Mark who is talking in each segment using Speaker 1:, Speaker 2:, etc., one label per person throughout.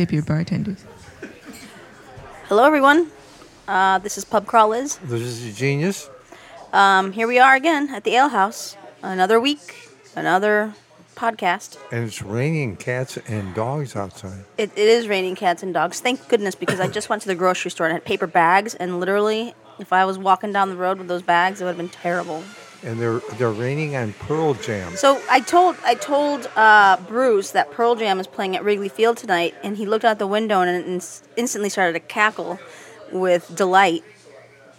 Speaker 1: Tip your bartenders.
Speaker 2: Hello, everyone. Uh, this is Pub Crawl Liz.
Speaker 3: This is a genius.
Speaker 2: Um, here we are again at the Ale House. Another week, another podcast.
Speaker 3: And it's raining cats and dogs outside.
Speaker 2: It, it is raining cats and dogs. Thank goodness because I just went to the grocery store and had paper bags, and literally, if I was walking down the road with those bags, it would have been terrible.
Speaker 3: And they're they're raining on Pearl Jam.
Speaker 2: So I told I told uh, Bruce that Pearl Jam is playing at Wrigley Field tonight, and he looked out the window and ins- instantly started to cackle with delight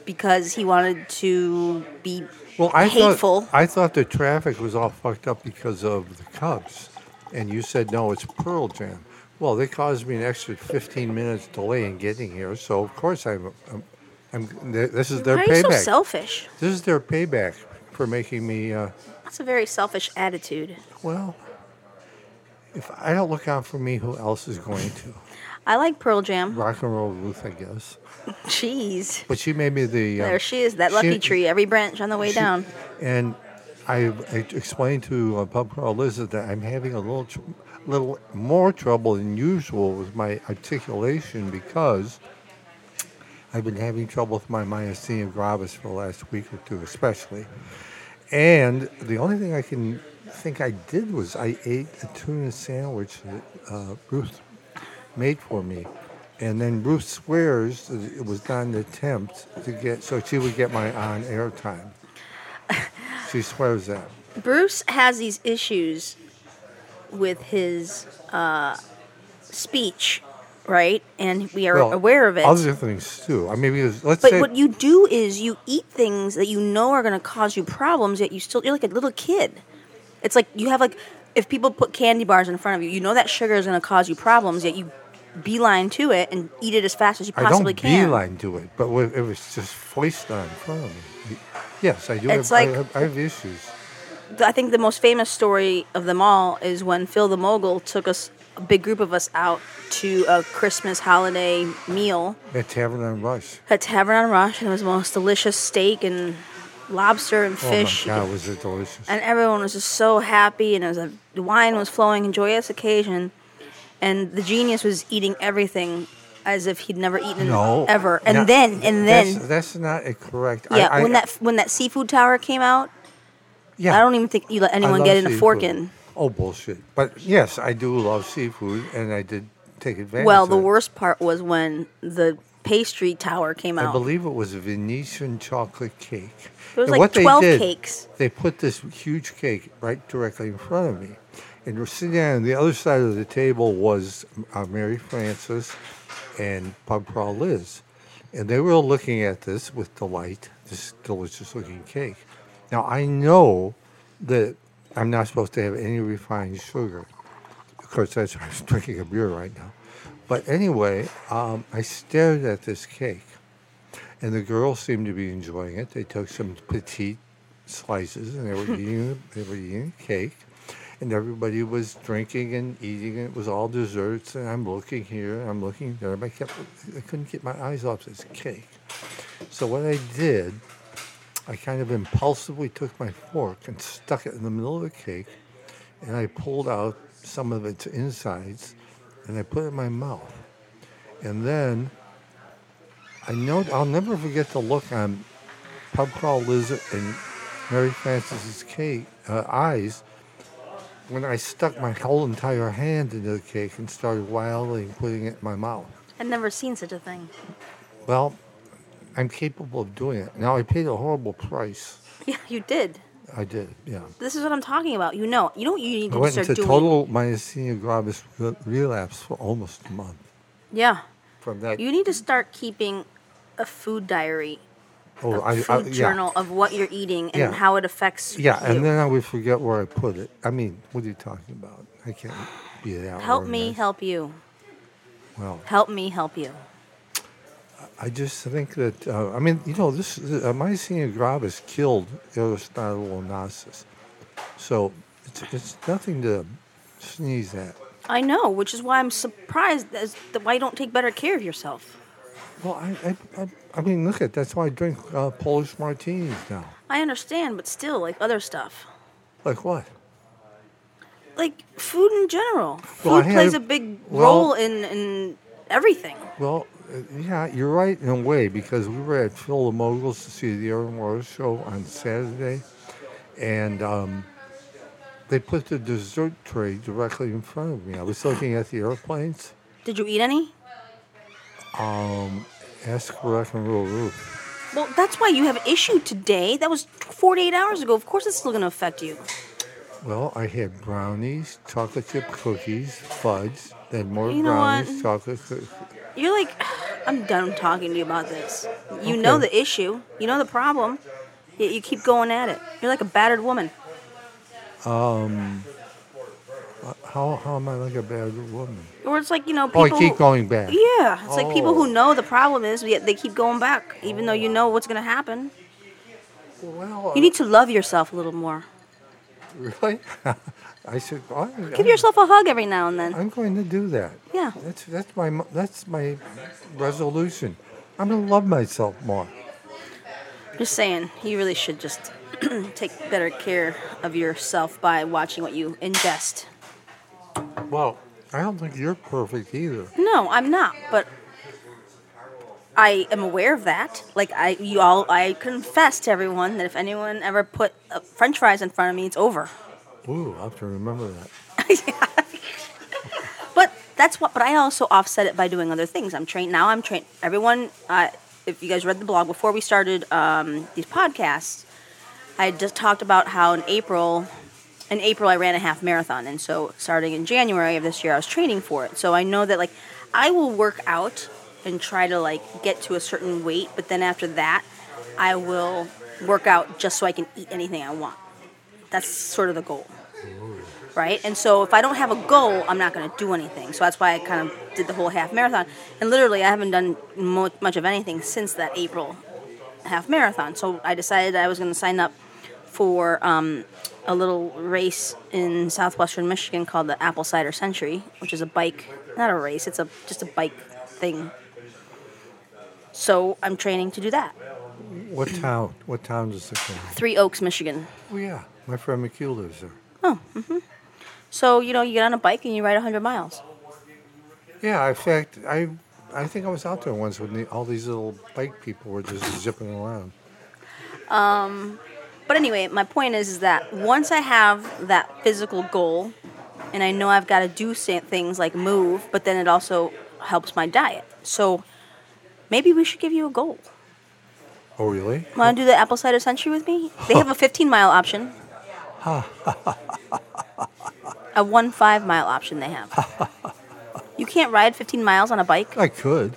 Speaker 2: because he wanted to be
Speaker 3: well, I
Speaker 2: hateful.
Speaker 3: thought I thought the traffic was all fucked up because of the Cubs, and you said no, it's Pearl Jam. Well, they caused me an extra 15 minutes delay in getting here, so of course I'm. I'm, I'm this is their
Speaker 2: Why are you so
Speaker 3: payback.
Speaker 2: selfish?
Speaker 3: this is their payback for making me. Uh,
Speaker 2: That's a very selfish attitude.
Speaker 3: well, if I don't look out for me, who else is going to?
Speaker 2: I like Pearl Jam.
Speaker 3: Rock and Roll Ruth, I guess.
Speaker 2: Jeez.
Speaker 3: But she made me the. uh,
Speaker 2: There she is, that lucky
Speaker 3: she-
Speaker 2: tree, every branch on the way
Speaker 3: she-
Speaker 2: down.
Speaker 3: And I, I explained to uh, Pub Crawl Liz that I'm having a little, tr- little more trouble than usual with my articulation because I've been having trouble with my myasthenia gravis for the last week or two, especially. And the only thing I can think I did was I ate a tuna sandwich that uh, Ruth made for me. And then Ruth swears that it was not an attempt to get, so she would get my on air time. She swears that.
Speaker 2: Bruce has these issues with his uh, speech, right? And we are
Speaker 3: Well,
Speaker 2: aware of it.
Speaker 3: Other things too. I mean, because let's
Speaker 2: But
Speaker 3: say
Speaker 2: what you do is you eat things that you know are going to cause you problems, yet you still you're like a little kid. It's like you have like if people put candy bars in front of you, you know that sugar is going to cause you problems, yet you beeline to it and eat it as fast as you possibly I
Speaker 3: don't
Speaker 2: can.
Speaker 3: beeline to it, but it was just foist on in front of me. Yes, I do.
Speaker 2: It's
Speaker 3: have, I,
Speaker 2: like-
Speaker 3: have, I have issues.
Speaker 2: I think the most famous story of them all is when Phil the Mogul took us, a big group of us, out to a Christmas holiday meal
Speaker 3: At Tavern on Rush.
Speaker 2: at Tavern on Rush, and it was the most delicious steak and lobster and fish.
Speaker 3: Oh my God, was it delicious?
Speaker 2: and everyone was just so happy, and it was a, the wine was flowing, a joyous occasion, and the genius was eating everything as if he'd never eaten
Speaker 3: no,
Speaker 2: ever. And
Speaker 3: no,
Speaker 2: then, and then,
Speaker 3: that's, that's not a correct.
Speaker 2: yeah,
Speaker 3: I, I,
Speaker 2: when that when that seafood tower came out,
Speaker 3: yeah,
Speaker 2: I don't even think you let anyone get in a fork in.
Speaker 3: Oh bullshit! But yes, I do love seafood, and I did take advantage.
Speaker 2: Well,
Speaker 3: of
Speaker 2: the
Speaker 3: it.
Speaker 2: worst part was when the pastry tower came out.
Speaker 3: I believe it was a Venetian chocolate cake.
Speaker 2: There was
Speaker 3: And
Speaker 2: like
Speaker 3: what they
Speaker 2: 12
Speaker 3: did,
Speaker 2: cakes.
Speaker 3: They put this huge cake right directly in front of me. And we're sitting on the other side of the table was uh, Mary Frances and Pub Crawl Liz. And they were all looking at this with delight, this delicious looking cake. Now, I know that I'm not supposed to have any refined sugar. Of course, that's why I'm drinking a beer right now. But anyway, um, I stared at this cake. And the girls seemed to be enjoying it. They took some petite slices and they were eating they were eating cake. And everybody was drinking and eating and it was all desserts and I'm looking here, I'm looking there, but I kept I couldn't get my eyes off this cake. So what I did, I kind of impulsively took my fork and stuck it in the middle of the cake and I pulled out some of its insides and I put it in my mouth. And then I know I'll never forget the look on Pub Crawl Liz and Mary Frances' cake uh, eyes when I stuck my whole entire hand into the cake and started wildly putting it in my mouth.
Speaker 2: I'd never seen such a thing.
Speaker 3: Well, I'm capable of doing it. Now I paid a horrible price.
Speaker 2: Yeah, you did.
Speaker 3: I did, yeah.
Speaker 2: This is what I'm talking about. You know, you know what you need
Speaker 3: I
Speaker 2: to
Speaker 3: went
Speaker 2: start
Speaker 3: into
Speaker 2: doing.
Speaker 3: total myasthenia gravis re- relapse for almost a month
Speaker 2: yeah,
Speaker 3: from that.
Speaker 2: you need to start keeping a food diary,
Speaker 3: oh,
Speaker 2: a
Speaker 3: I,
Speaker 2: food
Speaker 3: I, yeah.
Speaker 2: journal of what you're eating and
Speaker 3: Yeah.
Speaker 2: how it affects you.
Speaker 3: Yeah,
Speaker 2: you.
Speaker 3: and then I would forget where I put it. I mean, what are you talking about? I can't be that.
Speaker 2: help me
Speaker 3: organized.
Speaker 2: help you.
Speaker 3: Well,
Speaker 2: Help me help you.
Speaker 3: I just think that uh, I mean, you know, this uh, myasthenia gravis killed Aristotle Onassis, so it's it's nothing to sneeze at.
Speaker 2: I know, which is why I'm surprised as to why you don't take better care of yourself.
Speaker 3: Well, I I, I, I mean, look at that's why I drink uh, Polish martinis now.
Speaker 2: I understand, but still, like other stuff.
Speaker 3: Like what?
Speaker 2: Like food in general.
Speaker 3: Well,
Speaker 2: Food plays a big
Speaker 3: well-
Speaker 2: role in, in everything.
Speaker 3: Well, uh, yeah, you're right in a way because we were at Phil the Moguls to see the air and water show on Saturday, and um, they put the dessert tray directly in front of me. I was looking at the airplanes.
Speaker 2: Did you eat any?
Speaker 3: Ask Rock and Roll Ruth.
Speaker 2: Well, that's why you have an issue today. That was 48 hours ago. Of course, it's still going to affect you.
Speaker 3: Well, I had brownies, chocolate chip cookies, fudge, more
Speaker 2: You know what?
Speaker 3: brownies, chocolate.
Speaker 2: You're like, I'm done talking to you about this. You know the issue. You know the problem. Yet you keep going at it. You're like a battered woman. Um.
Speaker 3: How, how am I like a bad woman?
Speaker 2: Or it's like, you know,
Speaker 3: Oh,
Speaker 2: people.
Speaker 3: I keep going back.
Speaker 2: Yeah, it's like people
Speaker 3: Oh.
Speaker 2: who know the problem is, yet they keep going back, even though you know what's going to happen.
Speaker 3: Well,
Speaker 2: You need to love yourself a little more.
Speaker 3: really? I said, well, I-
Speaker 2: Give yourself a hug every now and then.
Speaker 3: I'm going to do that.
Speaker 2: Yeah.
Speaker 3: That's that's my that's my resolution. I'm gonna love myself more.
Speaker 2: Just saying, you really should just take better care of yourself by watching what you ingest.
Speaker 3: Well, I don't think you're perfect either.
Speaker 2: No, I'm not, but I am aware of that. Like I, you all, I confess to everyone that if anyone ever put uh, French fries in front of me, it's over.
Speaker 3: Ooh, I have to remember that.
Speaker 2: But that's what. But I also offset it by doing other things. I'm trained now. I'm trained. Everyone, uh, if you guys read the blog before we started um, these podcasts, I just talked about how in April, in April I ran a half marathon, and so starting in January of this year, I was training for it. So I know that like I will work out and try to like get to a certain weight, but then after that, I will work out just so I can eat anything I want. That's sort of the goal right? And so if I don't have a goal, I'm not going to do anything. So that's why I kind of did the whole half marathon. And literally, I haven't done mo- much of anything since that April half marathon. So I decided I was going to sign up for um, a little race in southwestern Michigan called the Apple Cider Century, which is a bike, not a race, it's a just a bike thing. So I'm training to do that.
Speaker 3: What town? What town does it come? in?
Speaker 2: Three Oaks, Michigan.
Speaker 3: Oh yeah, my friend McHugh lives there. Oh, mm-hmm.
Speaker 2: So you know, you get on a bike and you ride 100 miles.
Speaker 3: Yeah, in fact, I I think I was out there once when the, all these little bike people were just zipping around.
Speaker 2: Um, But anyway, my point is, is that once I have that physical goal, and I know I've got to do things like move, but then it also helps my diet. So maybe we should give you a goal.
Speaker 3: Oh really?
Speaker 2: Want to do the apple cider century with me? They have a 15 mile option. a one five mile option they have. You can't ride 15 miles on a bike.
Speaker 3: I could.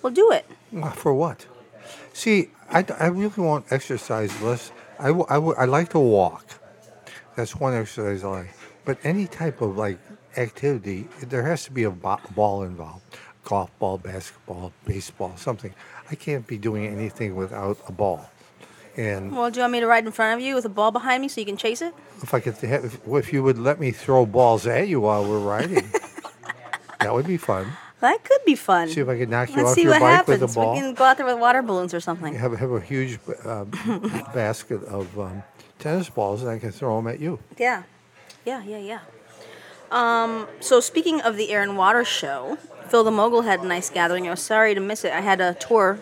Speaker 2: Well, do it.
Speaker 3: Uh, for what? See, I, I really want exercise less. I, w- I, w- I like to walk. That's one exercise I like. But any type of like activity, there has to be a bo- ball involved. Golf ball, basketball, baseball, something. I can't be doing anything without a ball. And
Speaker 2: Well, do you want me to ride in front of you with a ball behind me so you can chase it?
Speaker 3: if I could, have, if, if you would let me throw balls at you while we're riding, that would be fun.
Speaker 2: That could be fun.
Speaker 3: See if I could knock you
Speaker 2: Let's
Speaker 3: off your bike
Speaker 2: happens.
Speaker 3: with a ball.
Speaker 2: We can go out there with water balloons or something.
Speaker 3: have have a huge uh, basket of um, tennis balls, and I can throw them at you.
Speaker 2: Yeah, yeah, yeah, yeah. Um, so speaking of the air and water show, Phil the Mogul had a nice gathering. I was sorry to miss it. I had a tour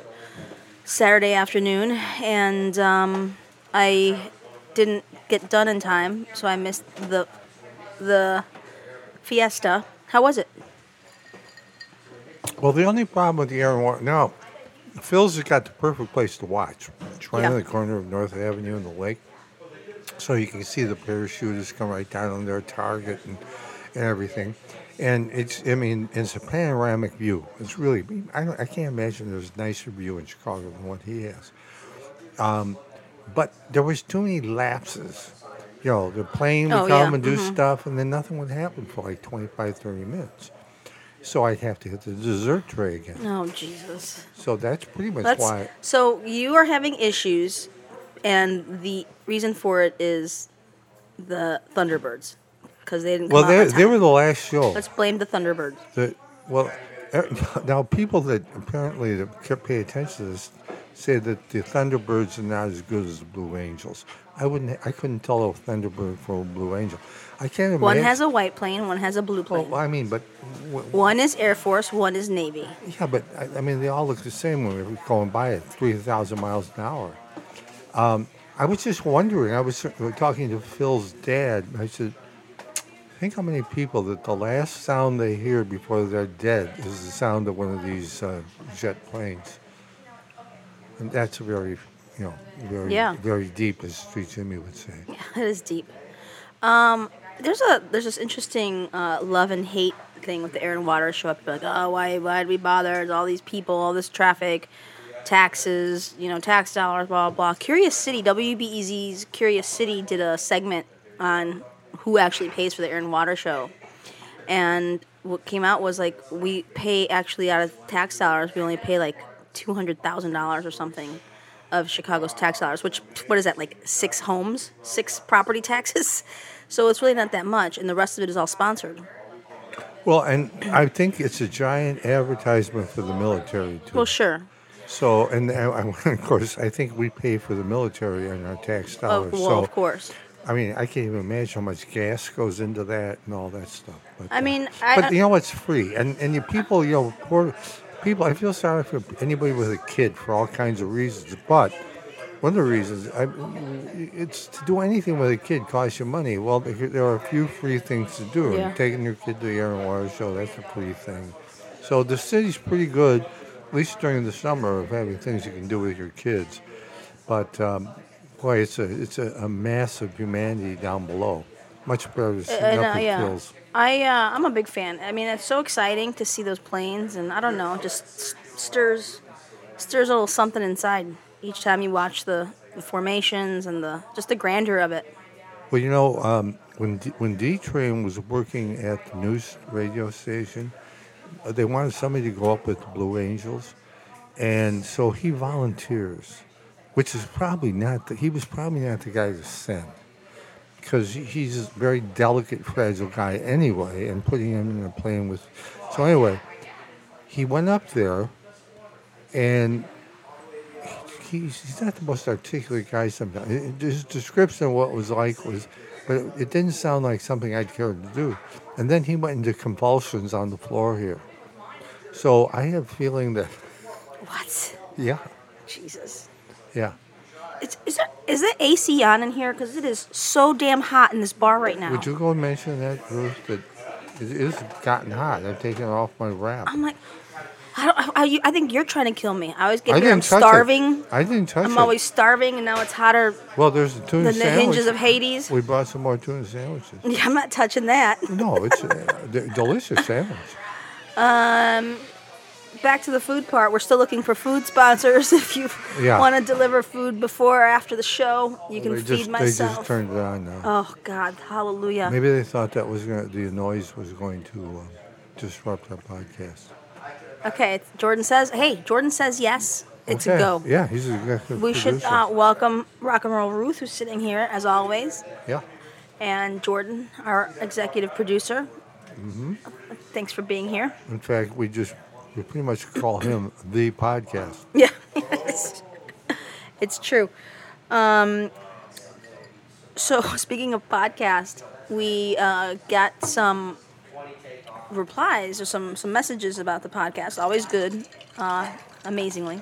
Speaker 2: Saturday afternoon, and um, I didn't get done in time, so I missed the the fiesta. How was it?
Speaker 3: Well, the only problem with the air and water now, Phil's has got the perfect place to watch. It's right
Speaker 2: Yeah.
Speaker 3: on the corner of North Avenue and the lake, so you can see the parachutists come right down on their target and, and everything. And it's, I mean, it's a panoramic view. It's really, I, don't, I can't imagine there's a nicer view in Chicago than what he has. Um, but there was too many lapses. You know, the plane would
Speaker 2: Oh,
Speaker 3: come
Speaker 2: yeah,
Speaker 3: and do stuff, and then nothing would happen for like 25, 30 minutes. So I'd have to hit the dessert tray again.
Speaker 2: Oh Jesus.
Speaker 3: So that's pretty much
Speaker 2: Let's,
Speaker 3: why.
Speaker 2: so you are having issues, and the reason for it is the Thunderbirds because they didn't. Come
Speaker 3: Well, they, they were the last show.
Speaker 2: Let's blame the Thunderbirds.
Speaker 3: The, well, now people that apparently that kept pay attention to this say that the Thunderbirds are not as good as the Blue Angels. I wouldn't. I couldn't tell a Thunderbird from a Blue Angel. I can't imagine.
Speaker 2: One has a white plane, one has a blue plane.
Speaker 3: Well, I mean, but w-
Speaker 2: One is Air Force, one is Navy.
Speaker 3: yeah, but I, I mean, they all look the same when we're going by at three thousand miles an hour. Um, I was just wondering. I was talking to Phil's dad. I said, "Think how many people that the last sound they hear before they're dead is the sound of one of these uh, jet planes." And that's very, you know, very,
Speaker 2: Yeah.
Speaker 3: very deep, as Street Jimmy would say.
Speaker 2: Yeah, it is deep. Um, there's a there's this interesting uh, love and hate thing with the air and water show up. Like, oh, why why did we bother? There's all these people, all this traffic, taxes, you know, tax dollars, blah blah. blah. Curious City, WBEZ's Curious City did a segment on who actually pays for the air and water show, and what came out was like we pay actually out of tax dollars. We only pay like two hundred thousand dollars or something of Chicago's tax dollars, which what is that like six homes, six property taxes? So it's really not that much, and the rest of it is all sponsored.
Speaker 3: Well, and I think it's a giant advertisement for the military too.
Speaker 2: Well, sure.
Speaker 3: So, and of course, I think we pay for the military and our tax
Speaker 2: Oh,
Speaker 3: dollars.
Speaker 2: well,
Speaker 3: so,
Speaker 2: of course.
Speaker 3: I mean, I can't even imagine how much gas goes into that and all that stuff. But,
Speaker 2: I
Speaker 3: uh,
Speaker 2: mean, I-
Speaker 3: but you know, it's free, and and you people, you know, poor people. I feel sorry for anybody with a kid for all kinds of reasons, but. One of the reasons, I, it's to do anything with a kid costs you money. Well, there there are a few free things to do.
Speaker 2: Yeah.
Speaker 3: Taking your kid to the air and water show, that's a free thing. So the city's pretty good, at least during the summer, of having things you can do with your kids. But um, boy, it's a it's a, a mass of humanity down below. Much better to see
Speaker 2: And,
Speaker 3: up
Speaker 2: uh,
Speaker 3: at
Speaker 2: yeah,
Speaker 3: Phil's.
Speaker 2: I uh, I'm a big fan. I mean, it's so exciting to see those planes, and I don't know, just s- stirs stirs a little something inside each time you watch the, the formations and the just the grandeur of it.
Speaker 3: Well, you know, um, when D, when D Train was working at the news radio station, uh, they wanted somebody to go up with the Blue Angels, and so he volunteers, which is probably not the, he was probably not the guy to send, because he's a very delicate, fragile guy anyway, and putting him in a plane with. So anyway, he went up there, and he's, he's not the most articulate guy sometimes. His description of what it was like was, but it, it didn't sound like something I'd care to do. And then he went into convulsions on the floor here. So I have a feeling that,
Speaker 2: What?
Speaker 3: yeah,
Speaker 2: Jesus.
Speaker 3: Yeah.
Speaker 2: It's, is there is there AC on in here? Because it is so damn hot in this bar right now.
Speaker 3: Would you go and mention that, Ruth, that it is gotten hot. I've taken it off my wrap.
Speaker 2: I'm like, I don't. I, I, I think you're trying to kill me. I always get
Speaker 3: I
Speaker 2: here. I'm
Speaker 3: didn't touch
Speaker 2: starving.
Speaker 3: it. I didn't touch
Speaker 2: I'm
Speaker 3: it.
Speaker 2: always starving, and now it's hotter
Speaker 3: well, there's the tuna
Speaker 2: than the hinges of Hades.
Speaker 3: We bought some more tuna sandwiches.
Speaker 2: Yeah, I'm not touching that.
Speaker 3: No, it's uh, a they're delicious sandwich.
Speaker 2: Um, Back to the food part. We're still looking for food sponsors. If you
Speaker 3: Yeah.
Speaker 2: want to deliver food before or after the show, you can
Speaker 3: they
Speaker 2: feed
Speaker 3: just, They
Speaker 2: myself.
Speaker 3: just turned it on now.
Speaker 2: oh God, hallelujah.
Speaker 3: Maybe they thought that was going to, the noise was going to um, disrupt our podcast.
Speaker 2: Okay, Jordan says, "Hey, Jordan says yes. It's
Speaker 3: Okay.
Speaker 2: a go."
Speaker 3: Yeah, he's a executive
Speaker 2: We should uh, welcome Rock and Roll Ruth, who's sitting here as always,
Speaker 3: yeah.
Speaker 2: and Jordan, our executive producer.
Speaker 3: Mm-hmm.
Speaker 2: Thanks for being here.
Speaker 3: In fact, we just we pretty much call him the podcast.
Speaker 2: Yeah, it's, it's true. Um, so speaking of podcast, we uh, got some replies or some some messages about the podcast. Always good, uh, amazingly.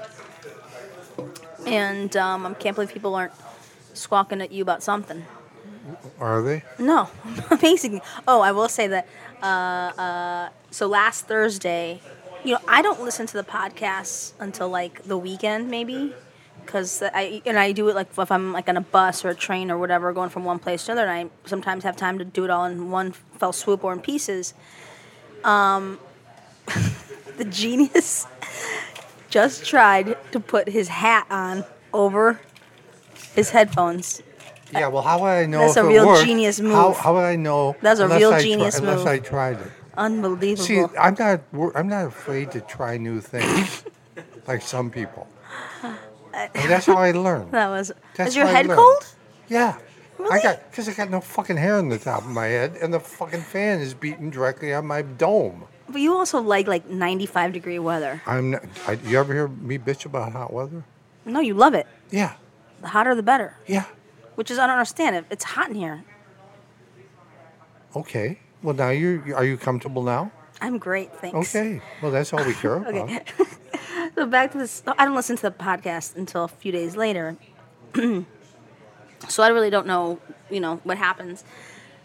Speaker 2: And um, I can't believe people aren't squawking at you about something.
Speaker 3: Are they?
Speaker 2: No, amazing. Oh, I will say that. Uh, uh, so last Thursday, you know, I don't listen to the podcasts until like the weekend, maybe, because I and I do it like if I'm like on a bus or a train or whatever, going from one place to another. And I sometimes have time to do it all in one fell swoop or in pieces. Um, the genius just tried to put his hat on over his headphones.
Speaker 3: Yeah. Well, how would I know?
Speaker 2: That's a real
Speaker 3: worked?
Speaker 2: genius move.
Speaker 3: how would I know?
Speaker 2: That's a real genius
Speaker 3: Unless
Speaker 2: move.
Speaker 3: I tried it.
Speaker 2: Unbelievable.
Speaker 3: See, I'm not. I'm not afraid to try new things, like some people. Uh, and that's how I learn.
Speaker 2: that was.
Speaker 3: That's
Speaker 2: is your
Speaker 3: how I
Speaker 2: head cold?
Speaker 3: Yeah.
Speaker 2: Really?
Speaker 3: I got because I got no fucking hair on the top of my head, and the fucking fan is beating directly on my dome.
Speaker 2: But you also like like 95 degree weather.
Speaker 3: I'm. Not, I, you ever hear me bitch about hot weather?
Speaker 2: No, you love it.
Speaker 3: Yeah.
Speaker 2: The hotter the better.
Speaker 3: Yeah.
Speaker 2: Which is I don't understand it. It's hot in here.
Speaker 3: Okay. Well, now you are you comfortable now?
Speaker 2: I'm great, thanks.
Speaker 3: Okay. Well, that's all we care about.
Speaker 2: Okay. So back to this. I don't listen to the podcast until a few days later, so I really don't know, you know, what happens.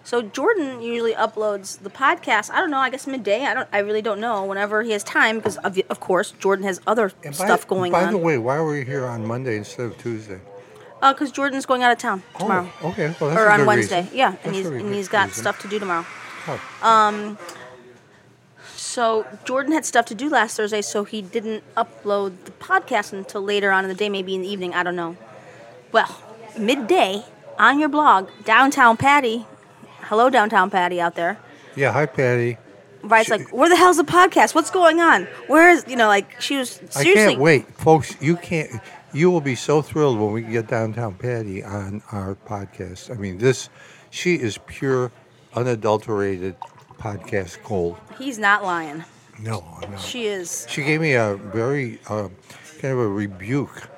Speaker 2: So Jordan usually uploads the podcast. I don't know. I guess midday. I don't. I really don't know. Whenever he has time, because of, of course Jordan has other
Speaker 3: by-
Speaker 2: stuff going
Speaker 3: by
Speaker 2: on.
Speaker 3: By the way, why were you here on Monday instead of Tuesday?
Speaker 2: Uh, because Jordan's going out of town oh, tomorrow.
Speaker 3: Oh, okay. Well, that's
Speaker 2: or on Wednesday.
Speaker 3: reason.
Speaker 2: Yeah,
Speaker 3: That's
Speaker 2: and he's and he's got
Speaker 3: reason.
Speaker 2: stuff to do tomorrow.
Speaker 3: Oh,
Speaker 2: So Jordan had stuff to do last Thursday, so he didn't upload the podcast until later on in the day, maybe in the evening. I don't know. Well, midday on your blog, Downtown Patty. Hello, Downtown Patty out there.
Speaker 3: yeah. Hi, Patty.
Speaker 2: Writes like, "Where the hell's the podcast? What's going on? Where is you know like she was
Speaker 3: I can't wait, folks. You can't. You will be so thrilled when we get downtown Patty on our podcast. I mean, this. She is pure, unadulterated podcast gold.
Speaker 2: He's not lying.
Speaker 3: No, no.
Speaker 2: She is.
Speaker 3: She gave me a very uh, kind of a rebuke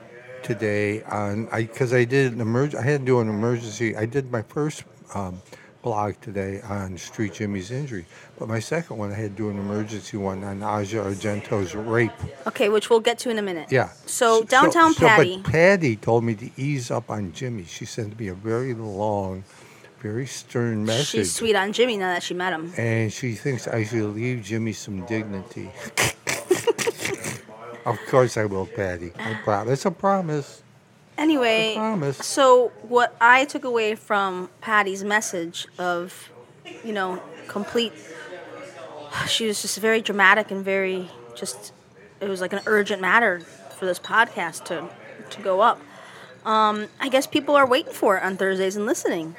Speaker 3: today on I because I did an emerg I had to do an emergency. I did my first um, blog today on Street Jimmy's injury, but my second one I had to do an emergency one on Asia Argento's rape.
Speaker 2: Okay, which we'll get to in a minute.
Speaker 3: Yeah.
Speaker 2: So Downtown
Speaker 3: so-
Speaker 2: Patty.
Speaker 3: But Patty told me to ease up on Jimmy. She sent me a very long, very stern message.
Speaker 2: She's sweet on Jimmy now that she met him.
Speaker 3: And she thinks I should leave Jimmy some dignity. of course I will, Patty. I promise. It's a promise.
Speaker 2: Anyway,
Speaker 3: I promise.
Speaker 2: so what I took away from Patty's message of, you know, complete. She was just very dramatic and very just. It was like an urgent matter for this podcast to to go up. Um, I guess people are waiting for it on Thursdays and listening.